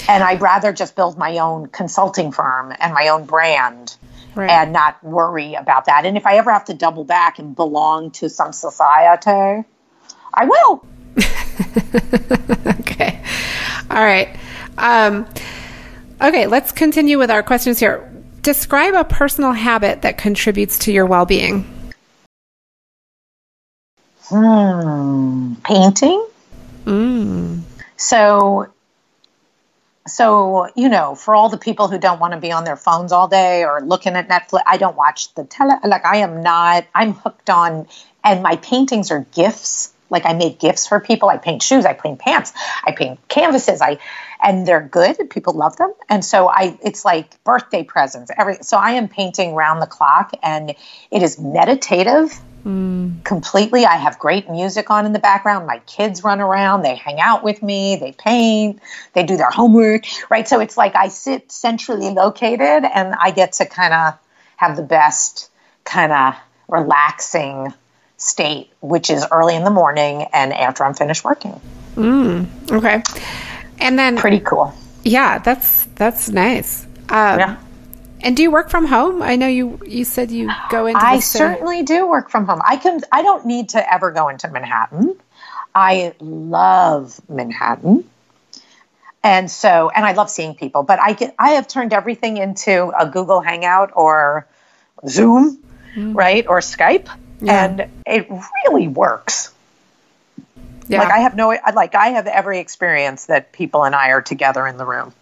And I'd rather just build my own consulting firm and my own brand Right. and not worry about that. And if I ever have to double back and belong to some society, I will. okay. All right. Um, okay, let's continue with our questions here. Describe a personal habit that contributes to your well being. Hmm. Painting. Mm. So, so you know, for all the people who don't want to be on their phones all day or looking at Netflix, I don't watch the tele. Like I am not. I'm hooked on, and my paintings are gifts. Like I make gifts for people. I paint shoes. I paint pants. I paint canvases. I, and they're good. And People love them. And so I, it's like birthday presents. Every so I am painting round the clock, and it is meditative hmm. completely. I have great music on in the background. My kids run around, they hang out with me, they paint, they do their homework, right? So it's like I sit centrally located and I get to kind of have the best kind of relaxing state, which is early in the morning and after I'm finished working. Okay. And then, Pretty cool. yeah, that's that's nice. Um, Yeah. And do you work from home? I know you you said you go into. I city. certainly do work from home. I can. I don't need to ever go into Manhattan. I love Manhattan, and so and I love seeing people. But I get. I have turned everything into a Google Hangout or Zoom, right, or Skype, Yeah. and it really works. Yeah. Like I have no. Like I have every experience that people and I are together in the room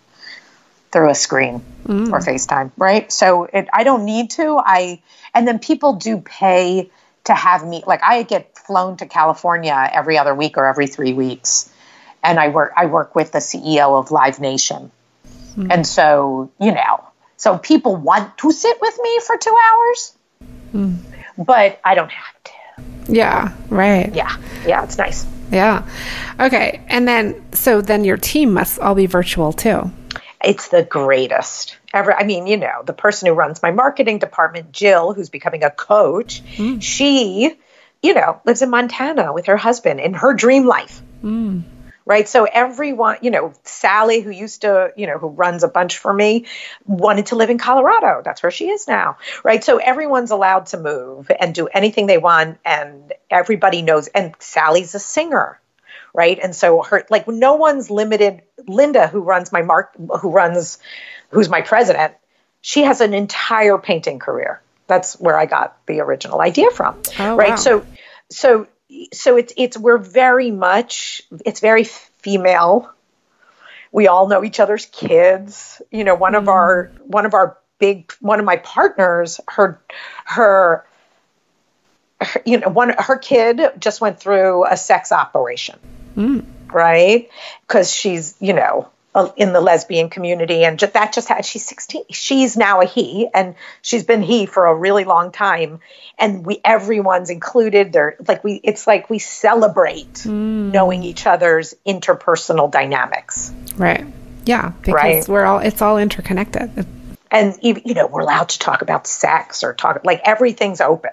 through a screen mm. or FaceTime, right? So it, I don't need to. I and then people do pay to have me. Like I get flown to California every other week or every three weeks, and I work. I work with the CEO of Live Nation, mm. and so you know, so people want to sit with me for two hours, mm. But I don't have to. yeah. Right. Yeah, yeah, it's nice. Yeah. Okay. And then, so then your team must all be virtual too. It's the greatest ever. I mean, you know, the person who runs my marketing department, Jill, who's becoming a coach, mm. she, you know, lives in Montana with her husband in her dream life. Mm. Right. So everyone, you know, Sally, who used to, you know, who runs a bunch for me, wanted to live in Colorado. That's where she is now. Right. So everyone's allowed to move and do anything they want. And everybody knows. And Sally's a singer right and so her like no one's limited linda who runs my mark who runs who's my president she has an entire painting career that's where i got the original idea from Oh, right wow. so so so it's it's we're very much it's very female. We all know each other's kids. You know one of mm-hmm. our one of our big one of my partners her her her- you know one her kid just went through a sex operation. Mm. Right? Because she's you know in the lesbian community and just, that just had she's 16 she's now a he and she's been he for a really long time and we everyone's included they're like we it's like we celebrate mm. knowing each other's interpersonal dynamics Right. Yeah. Because Right. we're all, it's all interconnected. And even you know we're allowed to talk about sex or talk like everything's open.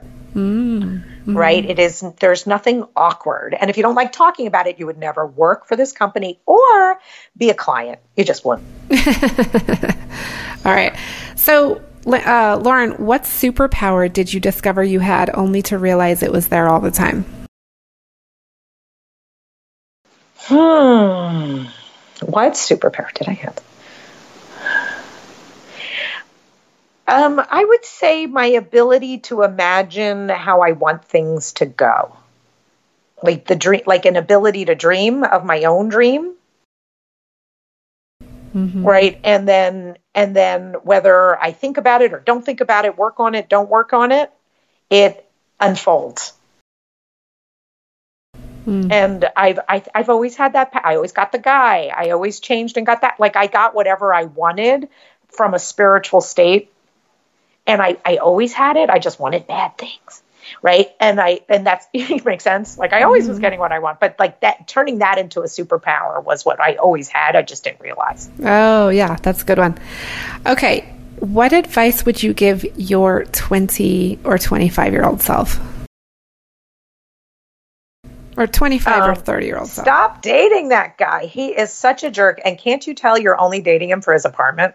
Right? It is there's nothing awkward. And if you don't like talking about it you would never work for this company or be a client. You just wouldn't. All right. So, uh, Lauren, what superpower did you discover you had only to realize it was there all the time? hmm. What superpower did i have um, I would say my ability to imagine how I want things to go, like the dream, like an ability to dream of my own dream, right? And then, and then whether I think about it or don't think about it, work on it, don't work on it, it unfolds. And I've I, I've always had that. pa- I always got the guy. I always changed and got that. Like I got whatever I wanted from a spiritual state and I, I always had it. I just wanted bad things. Right. And I, and that's, it makes sense. Like I always was mm-hmm. getting what I want, but like that, turning that into a superpower was what I always had. I just didn't realize. Oh, yeah, that's a good one. Okay. What advice would you give your 20 or 25 year old self? Or 25 or Um, 30 year old. Stop dating that guy. He is such a jerk. And can't you tell you're only dating him for his apartment?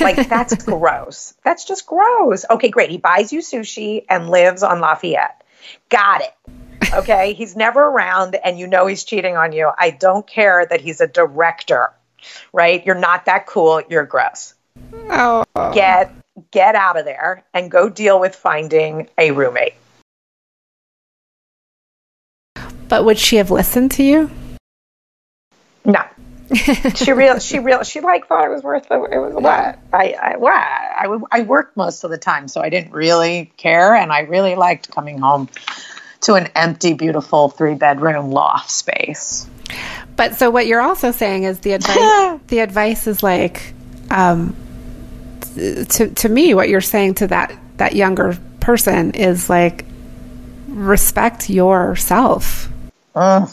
Like, that's gross. That's just gross. Okay, great. He buys you sushi and lives on Lafayette. Got it. Okay. he's never around and you know he's cheating on you. I don't care that he's a director, right? You're not that cool. You're gross. Oh. Get get out of there and go deal with finding a roommate. But would she have listened to you? No. she real she real she like thought it was worth the it was what I I I, w- I worked most of the time so I didn't really care and I really liked coming home to an empty beautiful three bedroom loft space. But so what you're also saying is the advice the advice is like um to to me what you're saying to that that younger person is like respect yourself. Ugh.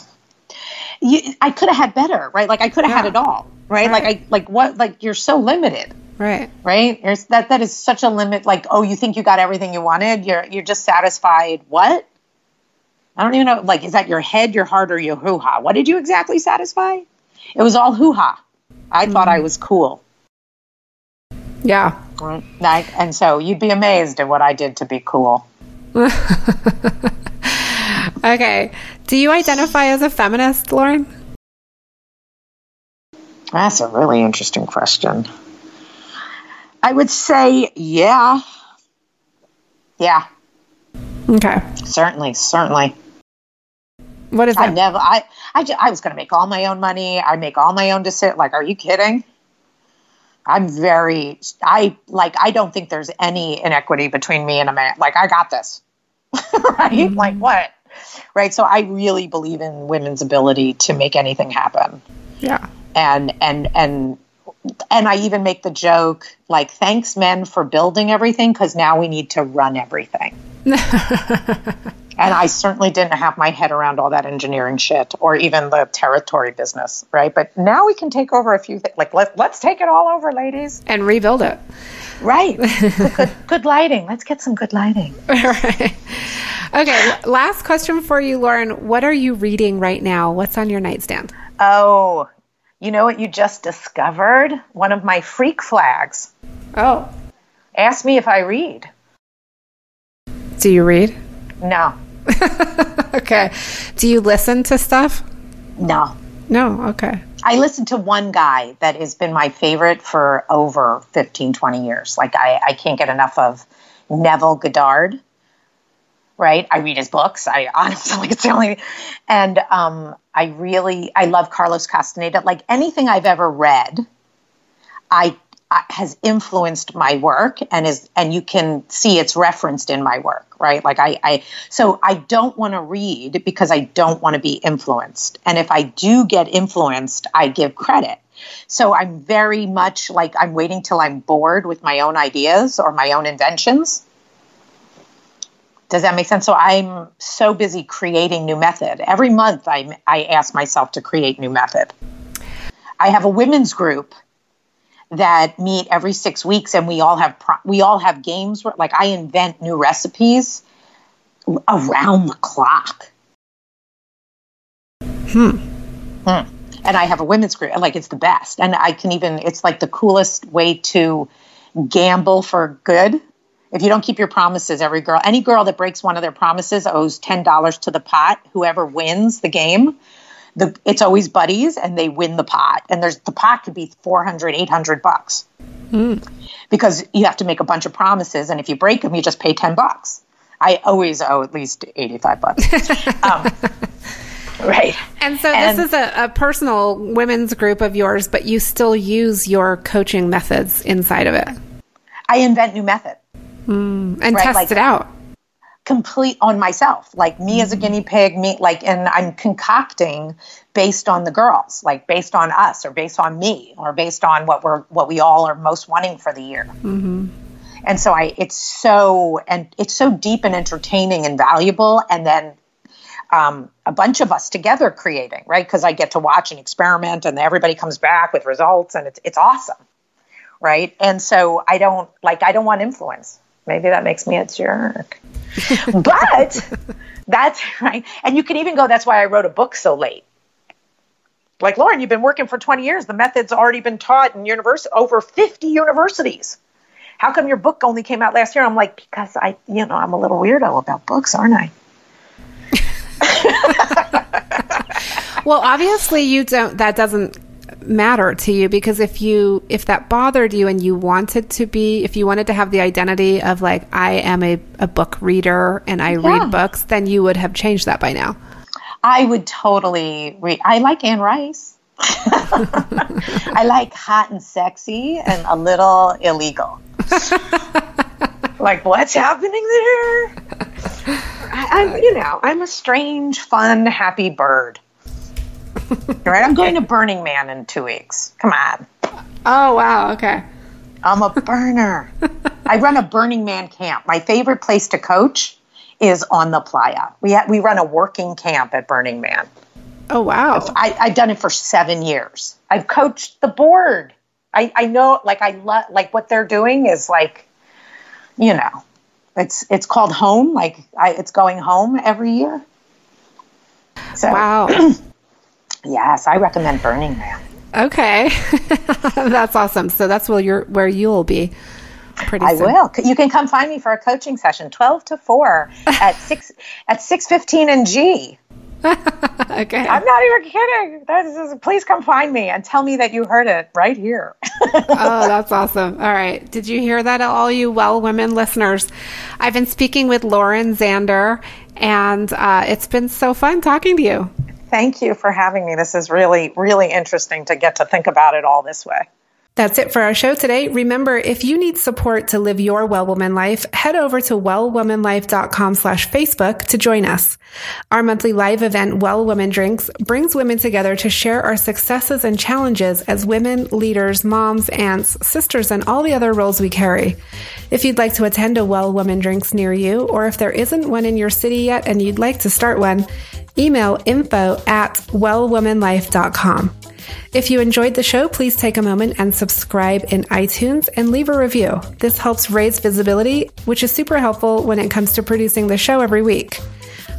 You, I could have had better, right? Like I could have had it all, right? Like I like what like you're so limited. Right. right? There's that that is such a limit. Like, oh, you think you got everything you wanted? You're you're just satisfied. What? I don't even know. Like, is that your head, your heart, or your hoo ha? What did you exactly satisfy? It was all hoo ha. I mm-hmm. thought I was cool, Yeah. right? And so you'd be amazed at what I did to be cool. Okay. Do you identify as a feminist, Lauren? That's a really interesting question. I would say, yeah, yeah, Okay. certainly, certainly. What is I that? never. I I, I was going to make all my own money. I make all my own decisions. Like, are you kidding? I'm very. I like. I don't think there's any inequity between me and a man. Like, I got this. right? Like mm. what? Right. So I really believe in women's ability to make anything happen. yeah. And and and and I even make the joke like, thanks men for building everything because now we need to run everything. And I certainly didn't have my head around all that engineering shit or even the territory business, right? But now we can take over a few things. Like, let, let's take it all over, ladies. And rebuild it. Right. good, good lighting. Let's get some good lighting. right. Okay. Last question for you, Lauren. What are you reading right now? What's on your nightstand? Oh, you know what you just discovered? One of my freak flags. Oh. Ask me if I read. Do you read? No, Okay. Do you listen to stuff? no. No. Okay. I listen to one guy that has been my favorite for over 15, 20 years. Like, I, I can't get enough of Neville Goddard, right? I read his books. I honestly, it's the only, and um, I really, I love Carlos Castaneda. Like, anything I've ever read, I, I Uh, has influenced my work and is and you can see it's referenced in my work right? Like i i so i don't want to read because i don't want to be influenced. And if i do get influenced i give credit. So i'm very much like i'm waiting till i'm bored with my own ideas or my own inventions. Does that make sense? So i'm so busy creating new method. Every month i i ask myself to create new method. I have a women's group that meet every six weeks and we all have pro- we all have games where like i invent new recipes around the clock. Hmm. and i have a women's group like it's the best. And i can even it's like the coolest way to gamble for good. If you don't keep your promises every girl any girl that breaks one of their promises owes $10 to the pot. Whoever wins the game the it's always buddies and they win the pot. And there's the pot could be 400 800 bucks. Because you have to make a bunch of promises and if you break them you just pay 10 bucks. I always owe at least 85 bucks. Um, right. And so And- this is a, a personal women's group of yours, but you still use your coaching methods inside of it. I invent new method and Right, test like- it out. Complete on myself. Like me as a guinea pig me like and i'm concocting based on the girls like based on us or based on me or based on what we're what we all are most wanting for the year. And so i it's so and it's so deep and entertaining and valuable and then um, a bunch of us together creating right? Because i get to watch and experiment and everybody comes back with results and it's it's awesome right? And so i don't like i don't want influence maybe that makes me a jerk. but that's right. And you can even go, that's why I wrote a book so late. Like, Lauren, you've been working for 20 years. The method's already been taught in university, over 50 universities. How come your book only came out last year? I'm like, because I, you know, I'm a little weirdo about books, aren't I? well, obviously you don't, that doesn't matter to you because if you if that bothered you and you wanted to be if you wanted to have the identity of like I am a, a book reader and I yeah. read books, then you would have changed that by now. I would totally read I like Anne Rice. I like hot and sexy and a little illegal. like what's happening there? I, I'm you know, I'm a strange, fun, happy bird right? I'm going to Burning Man in two weeks. Come on. Oh, wow. Okay. I'm a burner. I run a Burning Man camp. My favorite place to coach is on the playa. We, ha- we run a working camp at Burning Man. Oh, wow. I, I've done it for seven years. I've coached the board. I, I know, like, I love, like, what they're doing is like, you know, it's it's called home. Like, I, it's going home every year. So, wow. Yes, I recommend Burning Man. Okay, that's awesome. So that's where you're where you'll be. Pretty I soon. will. You can come find me for a coaching session, twelve to four at six at six fifteen in G. okay. I'm not even kidding. That is, please come find me and tell me that you heard it right here. oh, that's awesome. All right. Did you hear that, all you well women listeners? I've been speaking with Lauren Zander, and uh, it's been so fun talking to you. Thank you for having me. This is really, really interesting to get to think about it all this way. That's it for our show today. Remember, if you need support to live your well woman life, head over to wellwomanlife.com slash Facebook to join us. Our monthly live event, Well Woman Drinks, brings women together to share our successes and challenges as women, leaders, moms, aunts, sisters, and all the other roles we carry. If you'd like to attend a Well Woman Drinks near you, or if there isn't one in your city yet and you'd like to start one, email info at wellwomanlife.com. If you enjoyed the show, please take a moment and subscribe in iTunes and leave a review. This helps raise visibility, which is super helpful when it comes to producing the show every week.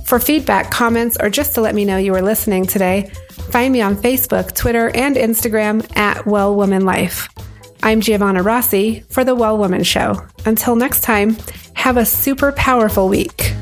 For feedback, comments, or just to let me know you were listening today, find me on Facebook, Twitter, and Instagram at Well Woman Life. I'm Giovanna Rossi for The Well Woman Show. Until next time, have a super powerful week.